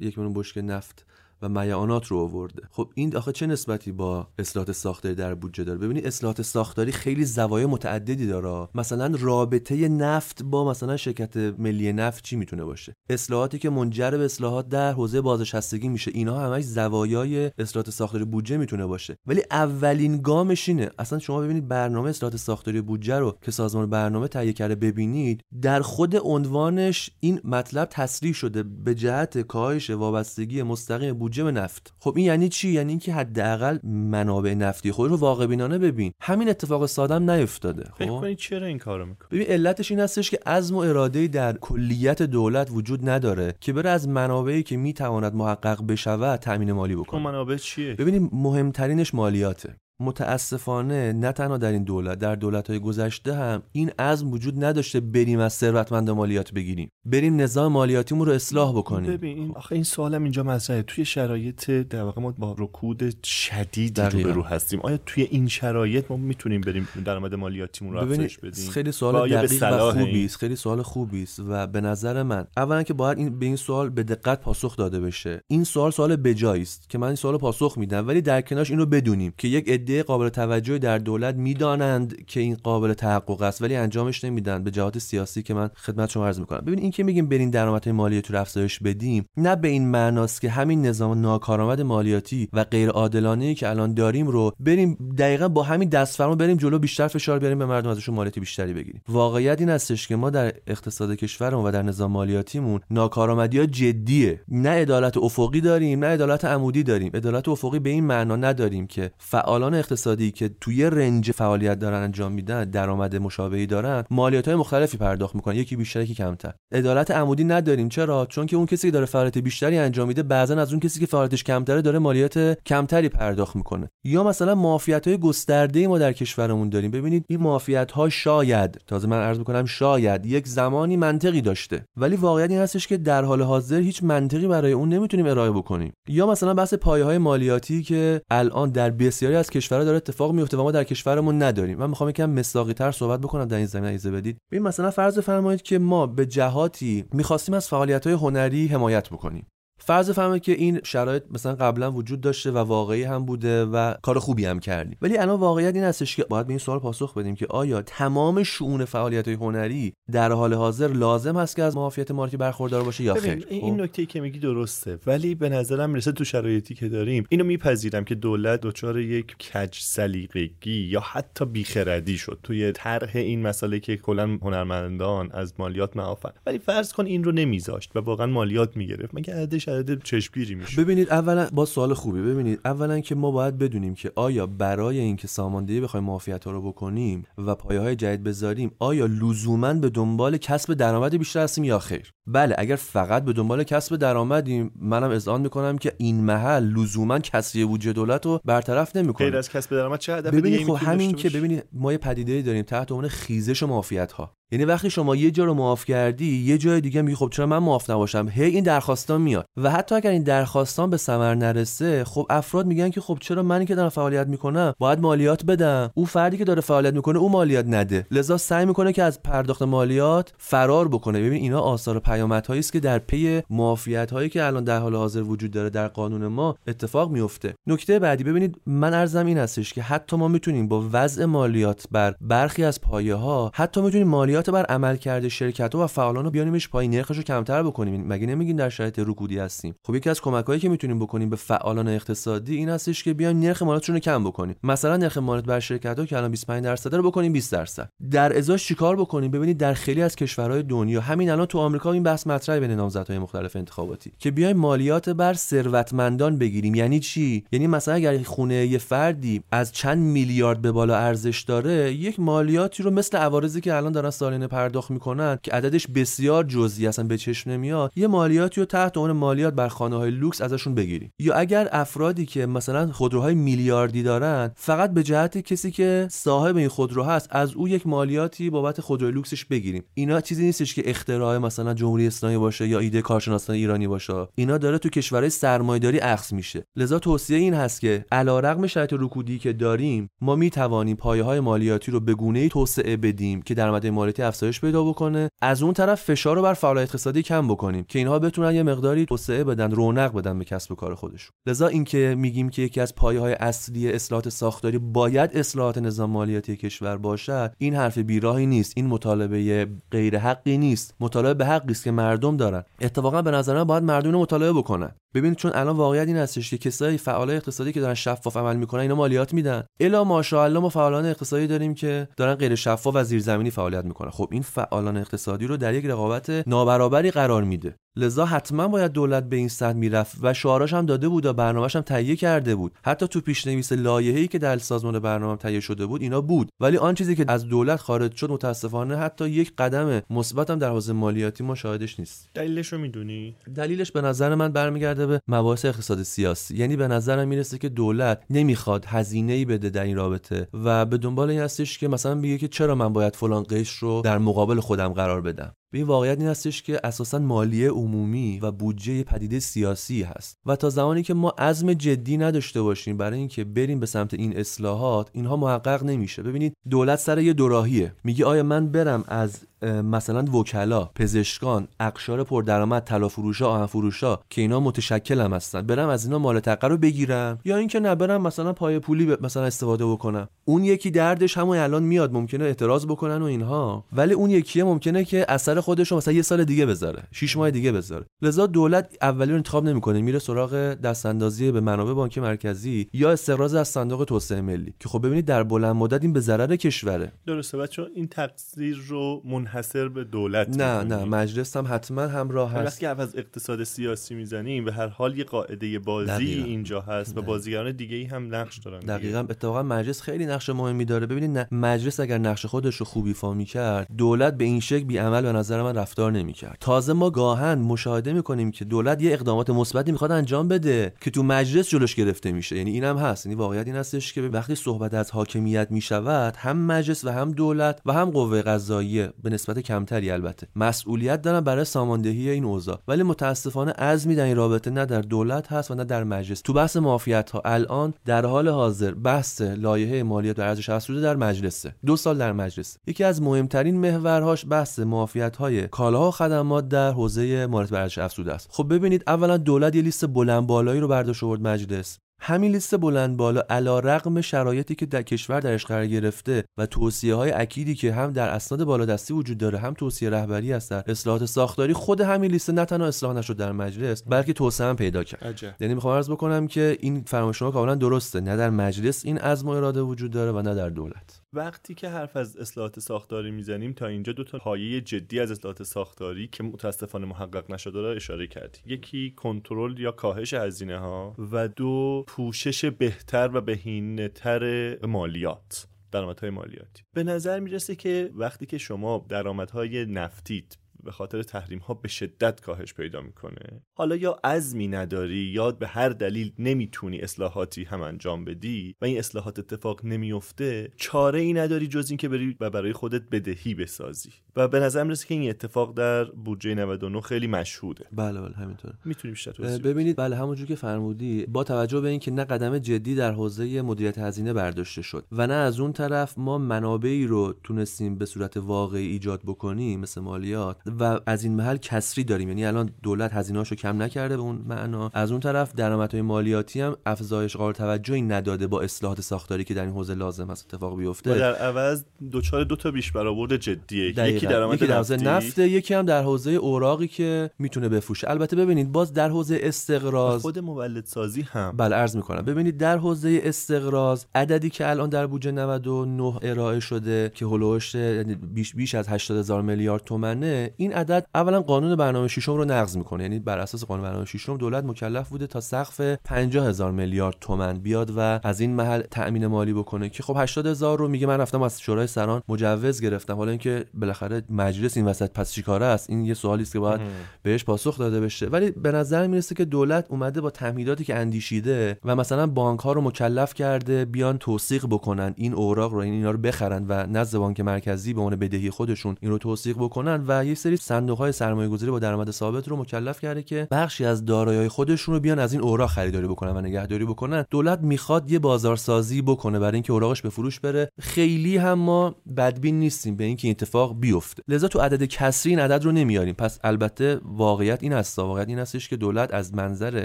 یک میلیون بشکه نفت و میعانات رو آورده. خب این آخه چه نسبتی با اصلاحات ساختاری در بودجه داره؟ ببینید اصلاحات ساختاری خیلی زوایای متعددی داره. مثلا رابطه نفت با مثلا شرکت ملی نفت چی می‌تونه باشه؟ اصلاحاتی که منجر به اصلاحات در حوزه بازنشستگی میشه. اینا همش زوایای اصلاحات ساختاری بودجه می‌تونه باشه. ولی اولین گامش اینه. اصلا شما ببینید برنامه اصلاحات ساختاری بودجه رو که سازمان برنامه تهیه کرده ببینید در خود عنوانش این مطلب تصریح شده به جهت کاهش وابستگی مستقیم بودجه بودجه نفت. خب این یعنی چی؟ یعنی اینکه حداقل منابع نفتی خود رو واقع بینانه ببین. همین اتفاق سادم نیفتاده خب؟ فکر کنید چرا این کارو می‌کنه ببین علتش این هستش که عزم و اراده در کلیت دولت وجود نداره که بره از منابعی که می‌تواند محقق بشود تامین مالی بکنه. خب منابع چیه؟ ببینیم مهمترینش مالیاته. متاسفانه نه تنها در این دولت در دولت های گذشته هم این عزم وجود نداشته بریم از ثروتمند مالیات بگیریم. بریم نظام مالیاتیمون رو اصلاح بکنیم. ببین آخه این سوالم اینجا مطرحه. توی شرایط در واقع ما با رکود شدید رو رو هستیم. آیا توی این شرایط ما می‌تونیم بریم درآمد مالیاتیمون رو افزایش بدیم؟ خیلی سوال دقیق و خوبی است خیلی سوال خوبی است و به نظر من اولا که باید این به این سوال به دقت پاسخ داده بشه. این سوال سوال بجایی است که من این سوال پاسخ میدم ولی در کنارش اینو بدونیم که یک عده قابل توجهی در دولت می‌دانند که این قابل تحقق است ولی انجامش نمیدن. به جهات سیاسی که من خدمت شما عرض می‌کنم. ببین این که میگیم برین درآمد مالیاتی رو افزایش بدیم نه به این معناست که همین نظام ناکارآمد مالیاتی و غیر عادلانه که الان داریم رو بریم دقیقا با همین دستفرما بریم جلو بیشتر فشار بیاریم به مردم ازشون مالیاتی بیشتری بگیریم. واقعیت این هستش که ما در اقتصاد کشورمون و در نظام مالیاتیمون ناکارآمدی جدیه. نه عدالت افقی داریم نه عدالت عمودی داریم. عدالت افقی به این معنا نداریم که فعالان اقتصادی که توی رنج فعالیت دارن انجام میدن درآمد مشابهی دارن مالیات های مختلفی پرداخت می‌کنن یکی بیشتر یکی کمتر. عدالت عمودی نداریم. چرا؟ چون که اون کسی که داره فعالیت بیشتری انجام میده بعضا از اون کسی که فعالیتش کمتره داره مالیات کمتری پرداخت می‌کنه. یا مثلا معافیت های گسترده ما در کشورمون داریم. ببینید این معافیت ها شاید تازه من عرض می‌کنم شاید یک زمانی منطقی داشته. ولی واقعیت این هستش که در حال حاضر هیچ منطقی برای اون نمی‌تونیم ارائه بکنیم. یا مثلا بحث پایه های مالیاتی که الان در بسیاری از کشورها داره اتفاق میفته و ما در کشورمون نداریم. من می‌خوام یکم مصداقی تر صحبت بکنم در این زمینه اجازه بدید. ببین مثلا فرض فرمایید که ما به جهاتی می‌خواستیم از فعالیت های هنری حمایت بکنیم. فرض فهمه که این شرایط مثلا قبلا وجود داشته و واقعی هم بوده و کار خوبی هم کردیم. ولی الان واقعیت این هستش که باید به این سوال پاسخ بدیم که آیا تمام شؤون فعالیت هنری در حال حاضر لازم هست که از معافیت مارکی برخوردار باشه یا خیر؟ این خب؟ نکته که میگی درسته ولی به نظرم می‌رسه تو شرایطی که داریم. اینو میپذیرم که دولت دچار یک کج سلیقگی یا حتی بیخردی شد توی طرح این مسئله که کلا هنرمندان از مالیات معافن. ولی فرض کن این رو نمیذاشت و واقعا مالیات می‌گرفت. مگه شرایط چشمگیری میشه. ببینید اولا با سوال خوبی. ببینید اولا که ما باید بدونیم که آیا برای اینکه ساماندهی بخوایم معافیت ها رو بکنیم و پایه های جدید بذاریم آیا لزوما به دنبال کسب درآمد بیشتر هستیم یا خیر؟ بله اگر فقط به دنبال کسب درآمدیم منم اذعان می‌کنم که این محل لزوما کسری بودجه دولت رو برطرف نمی‌کنه. غیر از کسب درآمد چه هدف ببینید خب همین که ببینید ما یه پدیده داریم تحت عنوان خیزش و معافیت ها یعنی وقتی شما یه جا رو معاف کردی یه جای دیگه میگی خب چرا من معاف نباشم؟ هی این درخواستان میاد. و حتی اگر این درخواستان به ثمر نرسه خب افراد میگن که خب چرا منی که دارم فعالیت می‌کنم؟ باید مالیات بدم. او فردی که داره فعالیت می‌کنه او مالیات نده. لذا سعی می‌کنه که از پرداخت مالیات فرار بکنه. ببین اینا آثار پیامدهایی است که در پی معافیت هایی که الان در حال حاضر وجود داره در قانون ما اتفاق میفته. نکته بعدی ببینید من ارزم این هستش که حتی ما می‌تونیم با وضع مالیات بر برخی از پایه ها حتی می‌تونیم مالیات بر عمل کرده شرکت ها و فعالان رو بیانیمش پایین نرخش رو کمتر بکنیم. مگه نمیگین در شرایط رکودی هستیم؟ خب یکی از کمکهایی که می‌تونیم بکنیم به فعالان اقتصادی این هستش که بیایم نرخ مالیاتشون رو کم بکنیم. مثلا نرخ مالیات بر شرکت ها که الان 25 درصد رو بکنیم 20 درصد. در ازاش چیکار بکنیم؟ ببینید در خیلی از کشورهای دنیا همین الان تو آمریکا این بحث مطرحه بین نامزدهای مختلف انتخاباتی که بیایم مالیات بر ثروتمندان بگیریم. یعنی چی؟ یعنی مثلا اگر خونه یه فردی از چند میلیارد به بالا ارزش داره یک مالیاتی رو مثل عوارضی که الان دارن سالانه پرداخت می‌کنن که عددش بسیار جزئی اصلا به چشم نمیاد یه مالیاتی رو تحت عنوان مالیات بر خانه های لوکس ازشون بگیریم. یا اگر افرادی که مثلا خودروهای میلیاردی دارن فقط به جهت کسی که صاحب این خودرو هست از او یک مالیاتی بابت خودروی لوکسش بگیریم. اینا چیزی نیستش که اختراع مثلا جمهوری اسلامی باشه یا ایده کارشناسان ایرانی باشه. اینا داره تو کشورهای سرمایه‌داری اخذ میشه. لذا توصیه این هست که علیرغم شرایط رکودی که داریم ما می توانیم پایه های مالیاتی رو به گونه‌ای توسعه بدیم که درآمد مالیاتی افزایش پیدا بکنه از اون طرف فشار رو بر فعالیت اقتصادی کم بکنیم که اینها بتونن یه مقداری توسعه بدن رونق بدن به کسب و کار خودشون. لذا اینکه میگیم که یکی از پایه های اصلی اصلاحات ساختاری باید اصلاحات نظام مالیاتی کشور باشد این حرف بیراهی نیست این مطالبه غیر حقی نیست. مطالبه به حقی است که مردم دارن. اتفاقا به نظر من باید مردم مطالبه بکنن. ببینید چون الان واقعیت این هستش که کسایی فعال اقتصادی که دارن شفاف عمل می‌کنن اینا مالیات میدن. الا ماشاءالله ما فعالان اقتصادی داریم که دارن غیر شفاف و زیرزمینی فعالیت می‌کنن. خب این فعالان اقتصادی رو در یک رقابت نابرابری قرار میده. لذا حتما باید دولت به این سطح می‌رفت و شعاراش هم داده بود و برنامه‌اش هم تهیه کرده بود. حتی تو پیشنویس لایحه‌ای که در سازمان برنامه تهیه شده بود اینا بود. ولی آن چیزی که از دولت خارج شد متاسفانه حتی یک قدم مثبت هم در حوزه مالیاتی ما شاهدش نیست. دلیلش رو می‌دونی؟ دلیلش به نظر من برمیگرده به مباحث اقتصاد سیاسی. یعنی به نظرم می‌رسه که دولت نمی‌خواد هزینه‌ای بده در این رابطه و به دنبال این هستش که مثلا بگه که چرا من باید فلان قش رو در مقابل خودم قرار بدم. به این واقعیت این هستش که اساسا مالیه عمومی و بودجه پدیده سیاسی هست. و تا زمانی که ما عزم جدی نداشته باشیم برای اینکه بریم به سمت این اصلاحات اینها محقق نمیشه. ببینید دولت سر یه دوراهیه. میگه آیا من برم از مثلا وکلا پزشکان اقشار پردرآمد طلا فروشا آهن فروشا که اینا متشکل هم هستن. برم از اینا مال تقه رو بگیرم یا اینکه نه برم مثلا پای پولی مثلا استفاده بکنم. اون یکی دردش همون الان میاد ممکنه اعتراض بکنن و اینها. ولی اون یکیه ممکنه که اثر خودش رو مثلا یه سال دیگه بذاره 6 ماه دیگه بذاره. لذا دولت اولی رو انتخاب نمی‌کنه میره سراغ دستاندازی به منابع بانک مرکزی یا استقراض از صندوق توسعه ملی. که خب ببینید در بلند مدت این به ضرر کشوره. درسته بچه این تقصیر رو منحصر به دولت نه نه مجلس هم حتما همراه هست. وقتی از اقتصاد سیاسی می‌زنیم به هر حال یه قاعده بازی دقیقا. اینجا هست و بازیگران دیگه ای هم نقش دارن دقیقا اتفاقا مجلس خیلی نقش مهمی داره. ببینید مجلس اگر نقش خودش رو خوبی فا کرد دولت به این شکل بی عمل به نظر من رفتار نمی‌کرد. تازه ما گاهن مشاهده می‌کنیم که دولت یه اقدامات مثبتی می‌خواد انجام بده که تو مجلس جلوش گرفته میشه. یعنی اینم هست. یعنی واقعیت این هستش که وقتی صحبت از حاکمیت می‌شود هم مجلس و هم دولت و هم قوه قضاییه به نسبت کمتری البته. مسئولیت دارن برای ساماندهی این اوضاع. ولی متاسفانه عزمی در این رابطه نه در دولت هست و نه در مجلس. تو بحث معافیت ها الان در حال حاضر بحث لایحه مالیات بر ارزش افزوده در مجلسه. دو سال در مجلس. یکی از مهمترین محورهاش بحث معافیت های کالاها و خدمات در حوزه مالیات بر ارزش افزوده است. خب ببینید اولا دولت یه لیست بلند بالایی رو برداشت آورد مجلس. همین لیست بلند بالا علا رقم شرایطی که در کشور درش قرار گرفته و توصیه های اکیدی که هم در اسناد بالادستی وجود داره هم توصیه رهبری است در اصلاحات ساختاری خود همین لیست نه تنها اصلاح نشد در مجلس بلکه توسعه هم پیدا کرد. یعنی می‌خوام عرض بکنم که این فرمایش شما کاملا درسته نه در مجلس این عزم و اراده وجود داره و نه در دولت. وقتی که حرف از اصلاحات ساختاری می‌زنیم تا اینجا دو تا پایه جدی از اصلاحات ساختاری که متاسفانه محقق نشده را اشاره کردیم. یکی کنترل یا کاهش هزینه ها و دو پوشش بهتر و بهینه‌تر مالیات درآمدهای مالیاتی. به نظر می‌رسه که وقتی که شما درآمدهای نفتیت به خاطر تحریم ها به شدت کاهش پیدا می‌کنه. حالا یا عزمی نداری یا به هر دلیل نمی‌تونی اصلاحاتی هم انجام بدی و این اصلاحات اتفاق نمیفته چاره ای نداری جز اینکه بری و برای خودت بدهی بسازی. و به نظر می‌رسه که این اتفاق در بودجه 99 خیلی مشهوده. بله بله همینطوره می‌تونی بیشتر ببینید بله همونجور که فرمودی با توجه به اینکه نه قدم جدی در حوزه مدیریت هزینه برداشته شد و نه از اون طرف ما منابعی رو تونستیم به صورت واقعی ایجاد بکنیم مثل مالیات و از این محل کسری داریم. یعنی الان دولت هزینه‌اشو کم نکرده به اون معنا. از اون طرف درآمدهای مالیاتی هم افزایش قابل توجهی نداده با اصلاحات ساختاری که در این حوزه لازم است اتفاق بیفته. و در عوض دوچار دو تا بیش برآورد جدیه یکی درآمد یکی در حوزه نفته یکی هم در حوزه اوراقی که می‌تونه بفروشه. البته ببینید باز در حوزه استقراض خود مولد سازی هم. بله عرض می‌کنم. ببینید در حوزه استقراض عددی که الان در بودجه 99 ارائه شده که هولوش یعنی بیش بیش از 80 هزار میلیارد تومنه این عدد اولا قانون برنامه ششم رو نقض می‌کنه. یعنی بر اساس قانون برنامه ششم دولت مکلف بوده تا سقف 50 هزار میلیارد تومن بیاد و از این محل تأمین مالی بکنه. که خب 80 هزار رو میگه من رفتم از شورای سران مجوز گرفتم. حالا اینکه بالاخره مجلس این وسط پس چیکاره است؟ این یه سوالی است که باید بهش پاسخ داده بشه. ولی به نظر می‌رسه که دولت اومده با تمهیداتی که اندیشیده و مثلا بانک ها رو مکلف کرده بیان توثیق بکنن این اوراق رو این اینا رو بخرن و نزد بانک مرکزی به اون بدهی خودشون این رو توثیق بکنن و یه سری صندوق های سرمایه گذاری با درآمد ثابت رو مکلف کرده که بخشی از دارایی خودشون رو بیان از این اوراق خریداری بکنن و نگهداری بکنن. دولت می‌خواد یه بازارسازی بکنه برای اینکه اوراقش به فروش بره. خیلی هم ما بدبین نیستیم به اینکه اتفاق بیفته. لذا تو عدد کسری این عدد رو نمیاریم. پس البته واقعیت این است واقعیت این هستش که دولت از منظر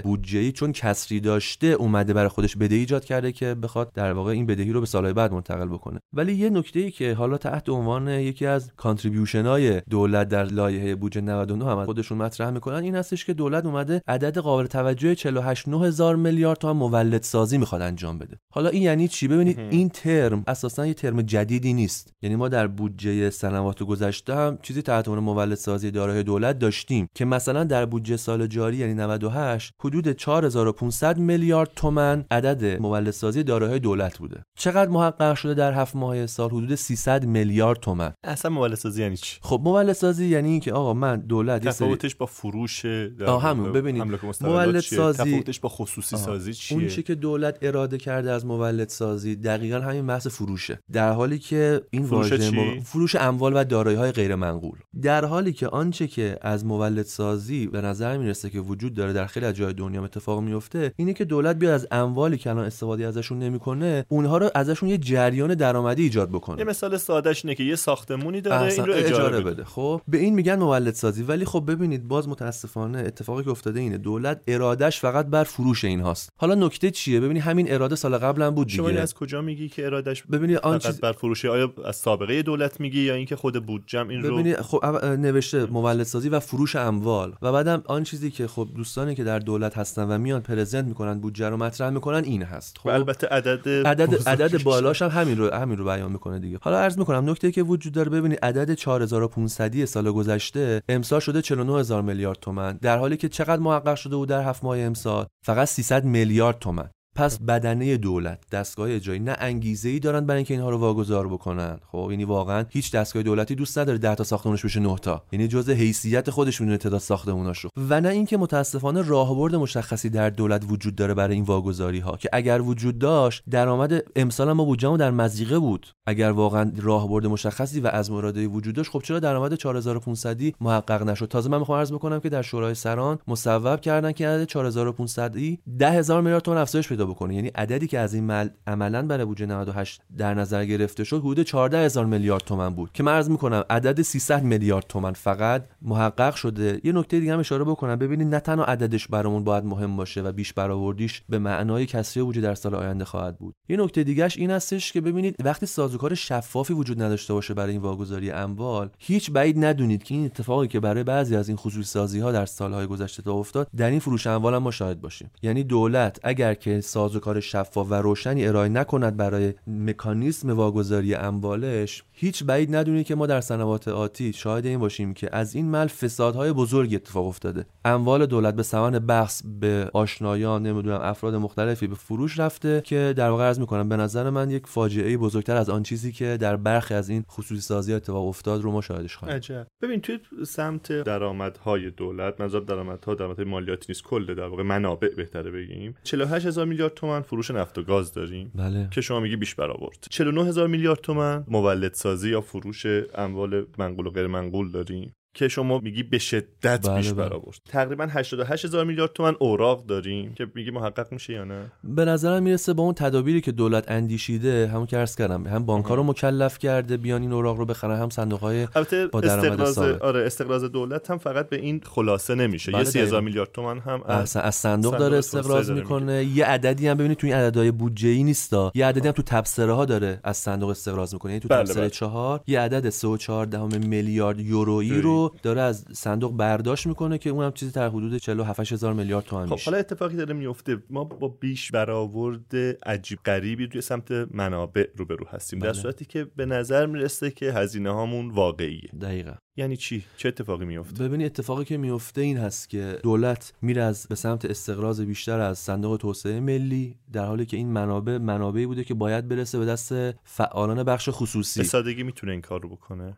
بودجه‌ای چون کسری داشته اومده برای خودش بدهی ایجاد کرده که بخواد در واقع این بدهی رو به سالهای بعد منتقل بکنه. ولی یه نکته ای که حالا تحت عنوان یکی از contribution های دولت در لایحه بودجه 99 هم خودشون مطرح می‌کنن این هستش که دولت اومده عدد قابل توجه 48 هزار میلیارد تومان مولد سازی می‌خواد انجام بده. حالا این یعنی چی؟ ببینید این ترم اساسا یه ترم جدیدی نیست. یعنی ما در بودجه سنوات گذشته هم چیزی تحت عنوان مولد سازی دارای دولت داشتیم که مثلا در بودجه سال جاری یعنی 98 حدود 4500 میلیارد تومن عدد مولد سازی دارای دولت بوده. چقدر محقق شده در هفت ماه سال؟ حدود 300 میلیارد تومن اصلا مولد سازی یعنی چی؟ خب مولد سازی یعنی اینکه آقا من دولت تفاوتش با فروش همون ببینید مولد سازی تفاوتش با خصوصی سازی چیه؟ اون که دولت اراده کرده از مولد سازی دقیقا همین بحث فروشه. در حالی که این فروش, واژه فروش اموال و دارایی های غیر منقول. در حالی که آنچه که از مولد سازی به نظر می‌رسه که وجود داره در خیلی از جای دنیا اتفاق میفته اینه که دولت بیاد از اموالی که الان استفاده ازشون نمی‌کنه اونها رو ازشون یه جریان درآمدی ایجاد بکنه. یه مثال سادهش اینه که یه ساختمونی داره این رو اجاره, اجاره بده. خب به این میگن مولد سازی. ولی خب ببینید باز متاسفانه اتفاقی که افتاده اینه دولت ارادش فقط بر فروش این هاست. حالا نکته چیه؟ ببینید همین اراده سال قبل هم بود دیگه. شما از کجا میگی که ارادش ببینید آن چیز بر فروش آیا از سابقه دولت میگی یا اینکه خود بودجه این رو ببینید خب نوشته مولد سازی و فروش اموال. و بعدم آن چیزی که خب دوستانی که در دولت هستن و میان پرزنت می‌کنن بودجه رو مطرح می‌کنن این هست. خب البته عدد عدد عدد بالاش هم همین رو همین رو بیان می‌کنه دیگه. حالا عرض می‌کنم نکته که وجود داره ببینید عدد 4500 سال گذشته امسال شده 49000 میلیارد تومان در حالی که چقدر محقق شده بود در هفت ماه امسال؟ فقط 300 میلیارد تومان پس بدنه دولت دستگاه اجرایی نه انگیزه ای دارن برای اینکه اینها رو واگذار بکنن. خب یعنی واقعا هیچ دستگاه دولتی دوست نداره 10 تا ساختمونش بشه 9 تا. یعنی جزء حیثیت خودش می‌دونه تعداد ساختموناش رو و نه اینکه متاسفانه راهبرد مشخصی در دولت وجود داره برای این واگذاری ها که اگر وجود داشت درآمد امسال ما بودجهمون در مزیقه بود. اگر واقعا راهبرد مشخصی و از مراده وجود داشت خب چرا درآمد 4500 محقق نشد؟ تازه من می‌خوام عرض بکنم که در شورای سران مصوب کردن که عدد 4500 ای 10000 میلیارد تومان افزایش پیدا بکنه. یعنی عددی که از این مل عملا برای بودجه 98 در نظر گرفته شد حدود 14000 میلیارد تومان بود. که عرض می‌کنم عدد 300 میلیارد تومان فقط محقق شده. یه نکته دیگه هم اشاره بکنم. ببینید نه تنها عددش برامون باید مهم باشه و بیش برآوردیش به معنای کسری وجود در سال آینده خواهد بود. یه نکته دیگهش این هستش که ببینید وقتی سازوکار شفافی وجود نداشته باشه برای این واگذاری اموال هیچ بعید ندونید که این اتفاقی که برای بعضی از این خصوصی سازی ها در سالهای گذشته تا افتاد در این فروش اموال هم باشیم. یعنی دولت اگر که سازوکار شفاف و روشنی ارائه نکند برای مکانیزم واگذاری اموالش هیچ بعید ندونید که ما در سنوات آتی شاهد این باشیم که از این مل فسادهای بزرگ اتفاق افتاده. اموال دولت به ثمن بخص به آشنایان نمی‌دونم افراد مختلفی به فروش رفته که در واقع عرض می‌کنم به نظر من یک فاجعه بزرگتر از آن چیزی که در برخی از این خصوصی سازی اتفاق افتاد رو ما شاهدش خواهیم. عجب. ببین توی سمت درآمدهای دولت منظور درآمدها درآمدهای مالیاتی نیست کل در واقع منابع بهتره بگیم. 48 هزار میلیارد تومان فروش نفت و گاز داریم. بله. که شما میگی بیش برآورد. 49 هزار میلیارد تومان مولد سازی یا فروش اموال منقول و غیر منقول داریم. که شما میگی به شدت بله بیش بله. برآورد. تقریبا 88 هزار میلیارد تومن اوراق داریم که میگی محقق میشه یا نه؟ به نظرم می‌رسه با اون تدابیری که دولت اندیشیده همون که عرض کردم هم بانک‌ها رو مکلف کرده بیان این اوراق رو بخرن هم صندوق‌های با درآمد ثابت. آره استقراض دولت هم فقط به این خلاصه نمیشه. بله، یه 30 هزار دقیقاً. میلیارد تومن هم از از, صندوق صندوق داره استقراض می‌کنه. یه عددی هم ببینید تو این عددهای بودجه ای نیستا. یه عددی هم تو تبصره ها داره از صندوق استقراض می‌کنه. یعنی تو بله، تبصره بله. چهار یه عدد 3.4 میلیارد یورویی رو داره از صندوق برداشت می‌کنه که اون هم چیزی در حدود 47 هزار میلیارد تومان خب میشه. حالا اتفاقی داره میفته ما با بیش برآورد عجیب غریبی توی سمت منابع روبرو هستیم. در بله. صورتی که به نظر می‌رسه که هزینه هامون واقعیه. دقیقا. یعنی چی؟ چه اتفاقی میفته ببینید اتفاقی که میفته این هست که دولت میره از به سمت استقراض بیشتر از صندوق توسعه ملی در حالی که این منابع منابعی بوده که باید برسه به دست فعالان بخش به خصوصی سادگی می‌تونه این کار رو بکنه؟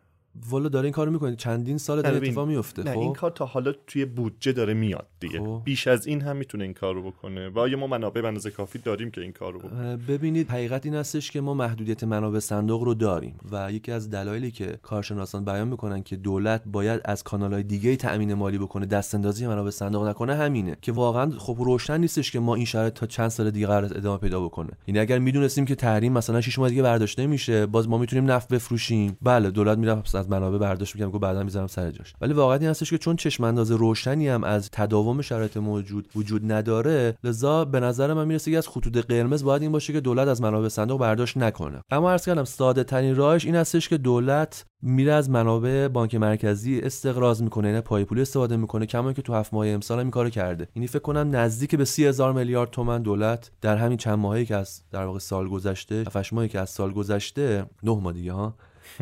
والا داره این کارو می‌کنه. چندین سال داره اتفاق میفته نه خب؟ این کار تا حالا توی بودجه داره میاد دیگه. خب. بیش از این هم می‌تونه این کار رو بکنه. و آیا ما منابع به اندازه کافی داریم که این کار رو بکنه ببینید حقیقت این هستش که ما محدودیت منابع صندوق رو داریم. و یکی از دلایلی که کارشناسان بیان می‌کنن که دولت باید از کانالهای دیگه تامین مالی بکنه دست اندازی منابع صندوق نکنه همینه. که واقعا خب روشن نیستش که ما این شرایط تا چند سال دیگه قرار ادامه پیدا بکنه. یعنی اگر می‌دونستیم که تحریم مثلا 6 ماه دیگه برداشت نمیشه باز ما می‌تونیم نفت بفروشیم. بله دولت میره از منابع برداشت می‌کنه که بعدا می‌ذارم سر جاش. ولی واقعیت این هستش که چون چشم انداز روشنی هم از تداوم شرایط موجود وجود نداره لذا به نظر من می‌رسه که از خطوط قرمز باید این باشه که دولت از منابع صندوق برداشت نکنه. اما عرض کردم ساده ترین راهش این هستش که دولت میره از منابع بانک مرکزی استقراض می‌کنه یعنی پای پولی استفاده می‌کنه کما که تو هفت ماه امسال هم این کارو کرده. یعنی فکر کنم نزدیک به سی هزار میلیارد تومن دولت در همین چند ماهی که از در واقع سال گذشته 7 ماهی که از سال گذشته نه ماه دیگه ها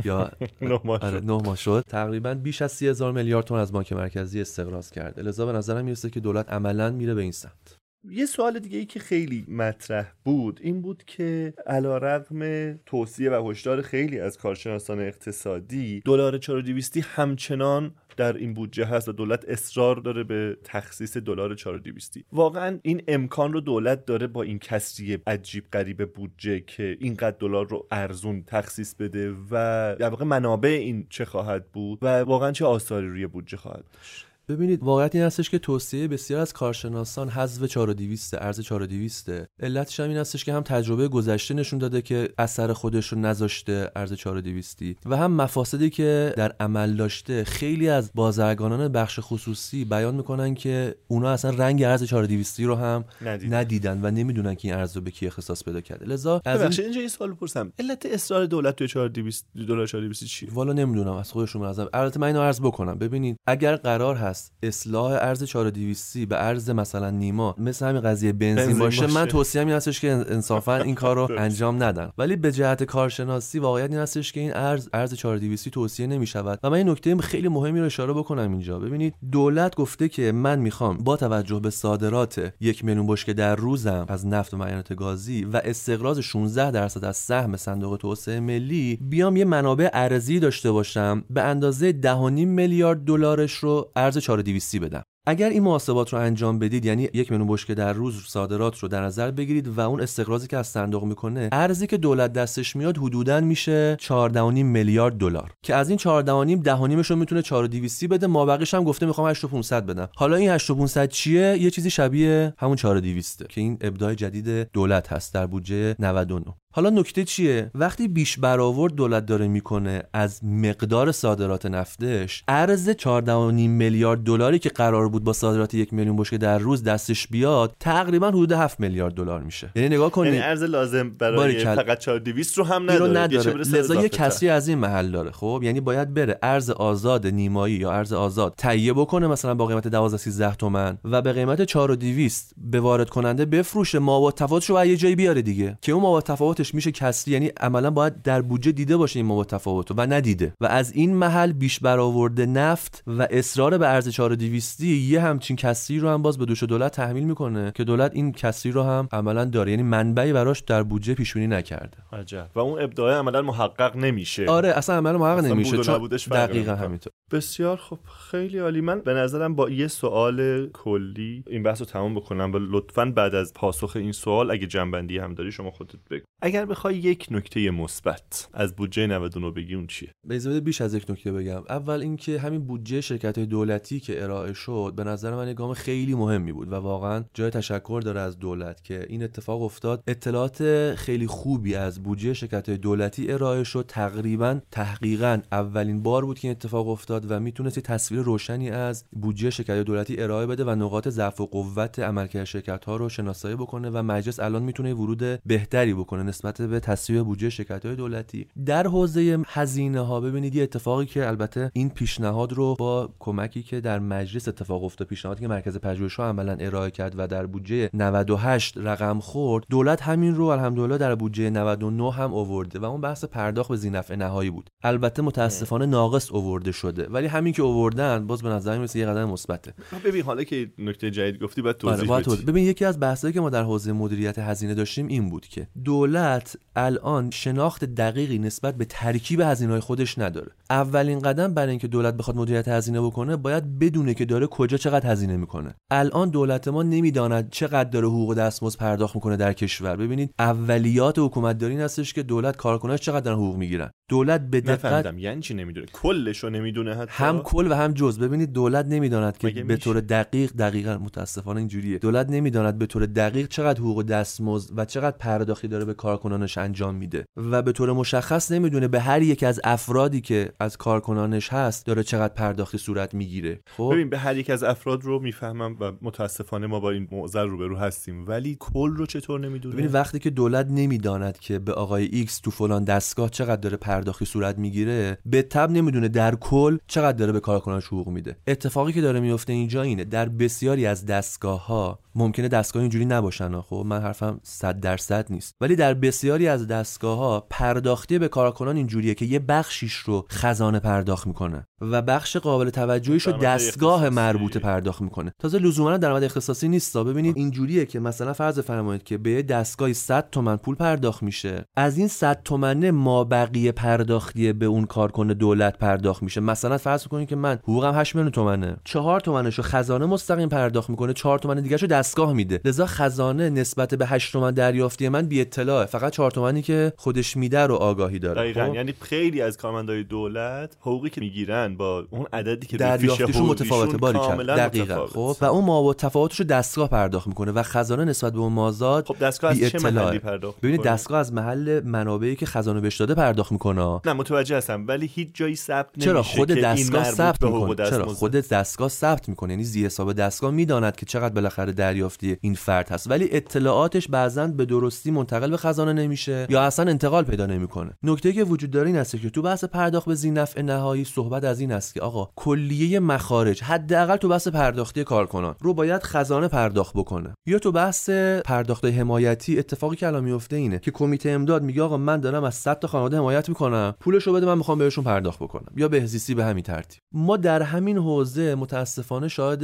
یا نه آره شد. نه شد. تقریبا بیش از سی هزار میلیارد تومن از بانک مرکزی استقراض کرده لذا به نظرم می‌رسه که دولت عملا میره به این سمت. یه سوال دیگه ای که خیلی مطرح بود این بود که علا رقم توصیه و هشدار خیلی از کارشناسان اقتصادی دلار 4200 همچنان در این بودجه هست و دولت اصرار داره به تخصیص دلار 4200 واقعا این امکان رو دولت داره با این کسری عجیب غریب بودجه که اینقدر دلار رو ارزون تخصیص بده و در واقع منابع این چه خواهد بود و واقعا چه آثاری روی بودجه خواهد داشت. ببینید واقعیت این هستش که توصیه بسیار از کارشناسان حذف 4200 ارز 4200 علتش هم این هستش که هم تجربه گذشته نشون داده که اثر خودش رو نذاشته ارز 4200 و هم مفاسدی که در عمل داشته. خیلی از بازرگانان بخش خصوصی بیان می‌کنن که اونا اصلا رنگ ارز 4200 رو هم ندیدن. ندیدن و نمی‌دونن که این ارز رو به کی اختصاص پیدا کرده. لذا از این اینجا یه سوال بپرسم. علت اصرار دولت توی 4200 دلار 4200 چیه؟ والا نمی‌دونم از خودشون از البته من اینو عرض بکنم. ببینید اگر قرار هست هست اصلاح ارز 4200 به ارز مثلا نیما مثل همین قضیه بنزین, بنزین باشه, باشه. من توصیه این هستش که انصافا این کار رو انجام ندن ولی به جهت کارشناسی واقعیت این هستش که این ارز ارز 4200 توصیه نمی شود و من این نکته خیلی مهمی رو اشاره بکنم اینجا. ببینید دولت گفته که من می‌خوام با توجه به صادرات یک میلیون بشکه در روزم از نفت و معدنیات گازی و استقراض 16 درصد از سهم صندوق توسعه ملی بیام یه منابع ارزی داشته باشم. به اندازه 10.5 میلیارد دلارش رو ارز 4200 بدم اگر این محاسبات رو انجام بدید یعنی یک میلیون بشکه در روز صادرات رو در نظر بگیرید و اون استقراضی که از صندوق می‌کنه ارزی که دولت دستش میاد حدودا میشه 14.5 میلیارد دلار که از این 14.5 دهانیمش رو می‌تونه 4200 بده ما بقیش هم گفته می‌خوام 8500 بدم حالا این 8500 چیه یه چیزی شبیه همون 4200 که این ابداع جدید دولت هست در بودجه 99 حالا نکته چیه؟ وقتی بیش برآورد دولت داره می‌کنه از مقدار صادرات نفتش ارز 14.5 میلیارد دلاری که قرار بود با صادرات یک میلیون بشکه در روز دستش بیاد تقریبا حدود 7 میلیارد دلار میشه. یعنی نگاه کنید. یعنی ارز لازم برای. فقط 4200 رو هم نداره, نداره. لذا یه. کسری از این محل داره. خب یعنی باید بره ارز آزاد نیمایی یا ارز آزاد تهیه بکنه مثلا با قیمت 12 13 تومن و به قیمت 4200 به وارد کننده بفروشه. مابعد تفاوتش رو یه جایی بیاره دیگه. که اون مابعد تفاوتش میشه کسری. یعنی عملا باید در بودجه دیده باشه این مابعد تفاوت و ندیده. و از این محل بیش برآورده نفت و اصرار به ارز 4200 یه همچین کسری رو هم باز به دوش دولت تحمیل می‌کنه که دولت این کسری رو هم عملا داره. یعنی منبعی براش در بودجه پیش بینی نکرده. عجب. و اون ابداع عملا محقق نمیشه. آره اصلا عمل محقق اصلا نمیشه. چون دقیقا. همینطور. بسیار خب خیلی عالی. من به نظرم با یه سوال کلی این بحث رو تمام بکنم و لطفا بعد از پاسخ این سوال اگه جنبندی هم داری شما خودت بگو. اگر بخوای یک نکته مثبت از بودجه 99 بگی اون چیه؟ به بیش از یک نکته بگم. اول اینکه همین بودجه شرکت های دولتی که ارائه شد به نظر من گام خیلی مهمی بود و واقعا جای تشکر داره از دولت که این اتفاق افتاد. اطلاعات خیلی خوبی از بودجه شرکت های دولتی ارائه شد. تقریبا تحقیقا اولین بار بود که این اتفاق افتاد و می‌تونست تصویر روشنی از بودجه شرکت دولتی ارائه بده و نقاط ضعف و قوت عملکرد شرکت ها رو شناسایی بکنه و مجلس الان می‌تونه ورود بهتری بکنه نسبت به تصویب بودجه شرکت های دولتی. در حوزه هزینه ها ببینید یه اتفاقی که البته این پیشنهاد رو با کمکی که در مجلس اتفاق افتاد پیشنهادی که مرکز پژوهش‌ها عملا ارائه کرد و در بودجه 98 رقم خورد دولت همین رو الحمدلله در بودجه 99 هم آورده و اون بحث پرداخت به ذینفع نهایی بود. البته متاسفانه ناقص آورده شده. ولی همین که آوردن باز به نظر می‌رسه یه قدم مثبته. ببین حالا که نکته جدید گفتی توضیح باید بدی. توضیح. ببین یکی از بحثایی که ما در حوزه مدیریت هزینه داشتیم این بود که دولت الان شناخت دقیقی نسبت به ترکیب هزینه خودش نداره. اولین قدم برای اینکه دولت بخواد مدیریت هزینه بکنه باید بدونه که داره کجا چقدر هزینه می‌کنه. الان دولت ما نمی‌داند چقدر داره حقوق دستمزد پرداخت می‌کنه در کشور. ببینید اولیات حکومت داری هستش که دولت کارکناش چقدر دارن حقوق می‌گیرن. دولت به دقت یعنی چی نمی‌دونه؟ کلشو نمی‌دونه حتی؟ هم کل و هم جز. ببینید دولت نمی‌داند که به میشه؟ طور دقیق دقیقا متاسفانه اینجوریه. دولت نمی‌داند به طور دقیق چقدر حقوق دستمزد و چقدر پرداختی داره به کارکنانش انجام میده و به طور مشخص نمی‌دونه به هر یک از افرادی که از کارکنانش هست داره چقدر پرداختی صورت می‌گیره. خب؟ ببین به هر یک از افراد رو می‌فهمم و متاسفانه ما با این معضل روبرو هستیم. ولی کل رو چطور نمی‌دونه؟ ببینید وقتی که دولت نمی‌داند که به آقای ایکس تو فلان دستگاه چقدر داره پرداختی صورت می‌گیره به تبع نمی‌دونه در کل چقدر داره به کارکنانش حقوق میده. اتفاقی که داره میفته اینجا اینه. در بسیاری از دستگاه ها ممکنه دستگاه اینجوری نباشن. خب؟ من حرفم 100 درصد نیست. ولی در بسیاری از دستگاه ها پرداختی به کارکنان اینجوریه که یه بخشیش رو خزانه پرداخت می‌کنه و بخش قابل توجهیش رو دستگاه. مربوطه پرداخت می‌کنه. تازه لزوما درآمد اختصاصی نیست. ببینید اینجوریه که مثلا فرض فرمایید که به یه دستگاهی 100 تومن پول پرداخت میشه. از این 100 تومنه ما بقیه پرداختی به اون کارکن دولت پرداخت میشه. مثلا فرض کنید که من حقوقم 8 میلیون تومنه. 4 تومنشو خزانه مستقیم پرداخت می‌کنه. 4 تومن دیگهشو دستگاه میده. لذا خزانه نسبت به 8 تومن دریافتی من بی اطلاعه. فقط 4 تومنی که خودش میده رو آگاهی داره. دقیقا. خب؟ یعنی خیلی از کارمندای دولت حقوقی که می‌گیرن با اون عددی که دریافتیشون متفاوته. باری کرد دقیقا. متفاوت. خب؟ و اون ما تفاوتش رو دستگاه پرداخت می‌کنه و خزانه نسبت به اون مازاد خب دستگاه از چه. محلی پرداخت ببینید؟ دستگاه از محل منابعی که خزانه بهش داده پرداخت می‌کنه. نه متوجه هستم. ولی هیچ جایی ثبت نمیشه چرا خود دستگاه ثبت می‌کنه. چرا. خود دستگاه ثبت می‌کنه. یعنی زی حساب دستگاه می‌داند که چقدر بالاخره دریافتی این فرد هست. ولی اطلاعاتش بعضا به درستی منتقل به خزانه نمیشه یا اصلا انتقال پیدا نمی‌کنه. نکته که وجود داره این است که تو بحث پرداخت به زینف نهایی صحبت از این است که آقا کلیه مخارج حداقل تو بحث پرداختی کارکنان رو باید خزانه پرداخت بکنه. یا تو بحث پرداخت حمایتی اتفاقی که الان میفته اینه که کمیته امداد میگه آقا من دارم از 100 تا خانواده حمایت می‌کنم پولش رو بده من می‌خوام بهشون پرداخت بکنم. یا بهزیستی به همین ترتیب. ما در همین حوزه متاسفانه شاهد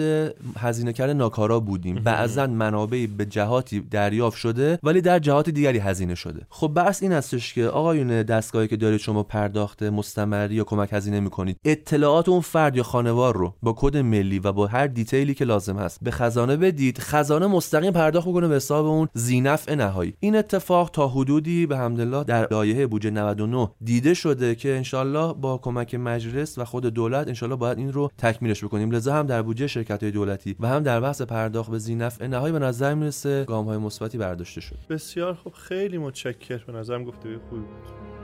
هزینه کردن ناکارا بودیم. بعضا منابعی به جهاتی دریافت شده ولی در جهات دیگری هزینه شده. خب بحث این هستش که آقایون دستگاهی که دارید شما پرداخت مستمری یا کمک هزینه می‌کنید اطلاعات اون فرد یا خانوار رو با کد ملی و با هر دیتیلی که لازم هست به خزانه بدید. خزانه مستقیم پرداخت بکنه به حساب اون زینف نهایی. این اتفاق تا حدودی به حمدالله در لایحه بودجه 99 دیده شده که انشالله با کمک مجلس و خود دولت انشالله باید این رو تکمیلش بکنیم. لذا هم در بودجه شرکت های دولتی و هم در بحث پرداخت به زینف نهایی به نظر می‌رسه گام های مثبتی برداشته شد. بسیار خب خیلی متشکر به نظرم گفته خوبی بود.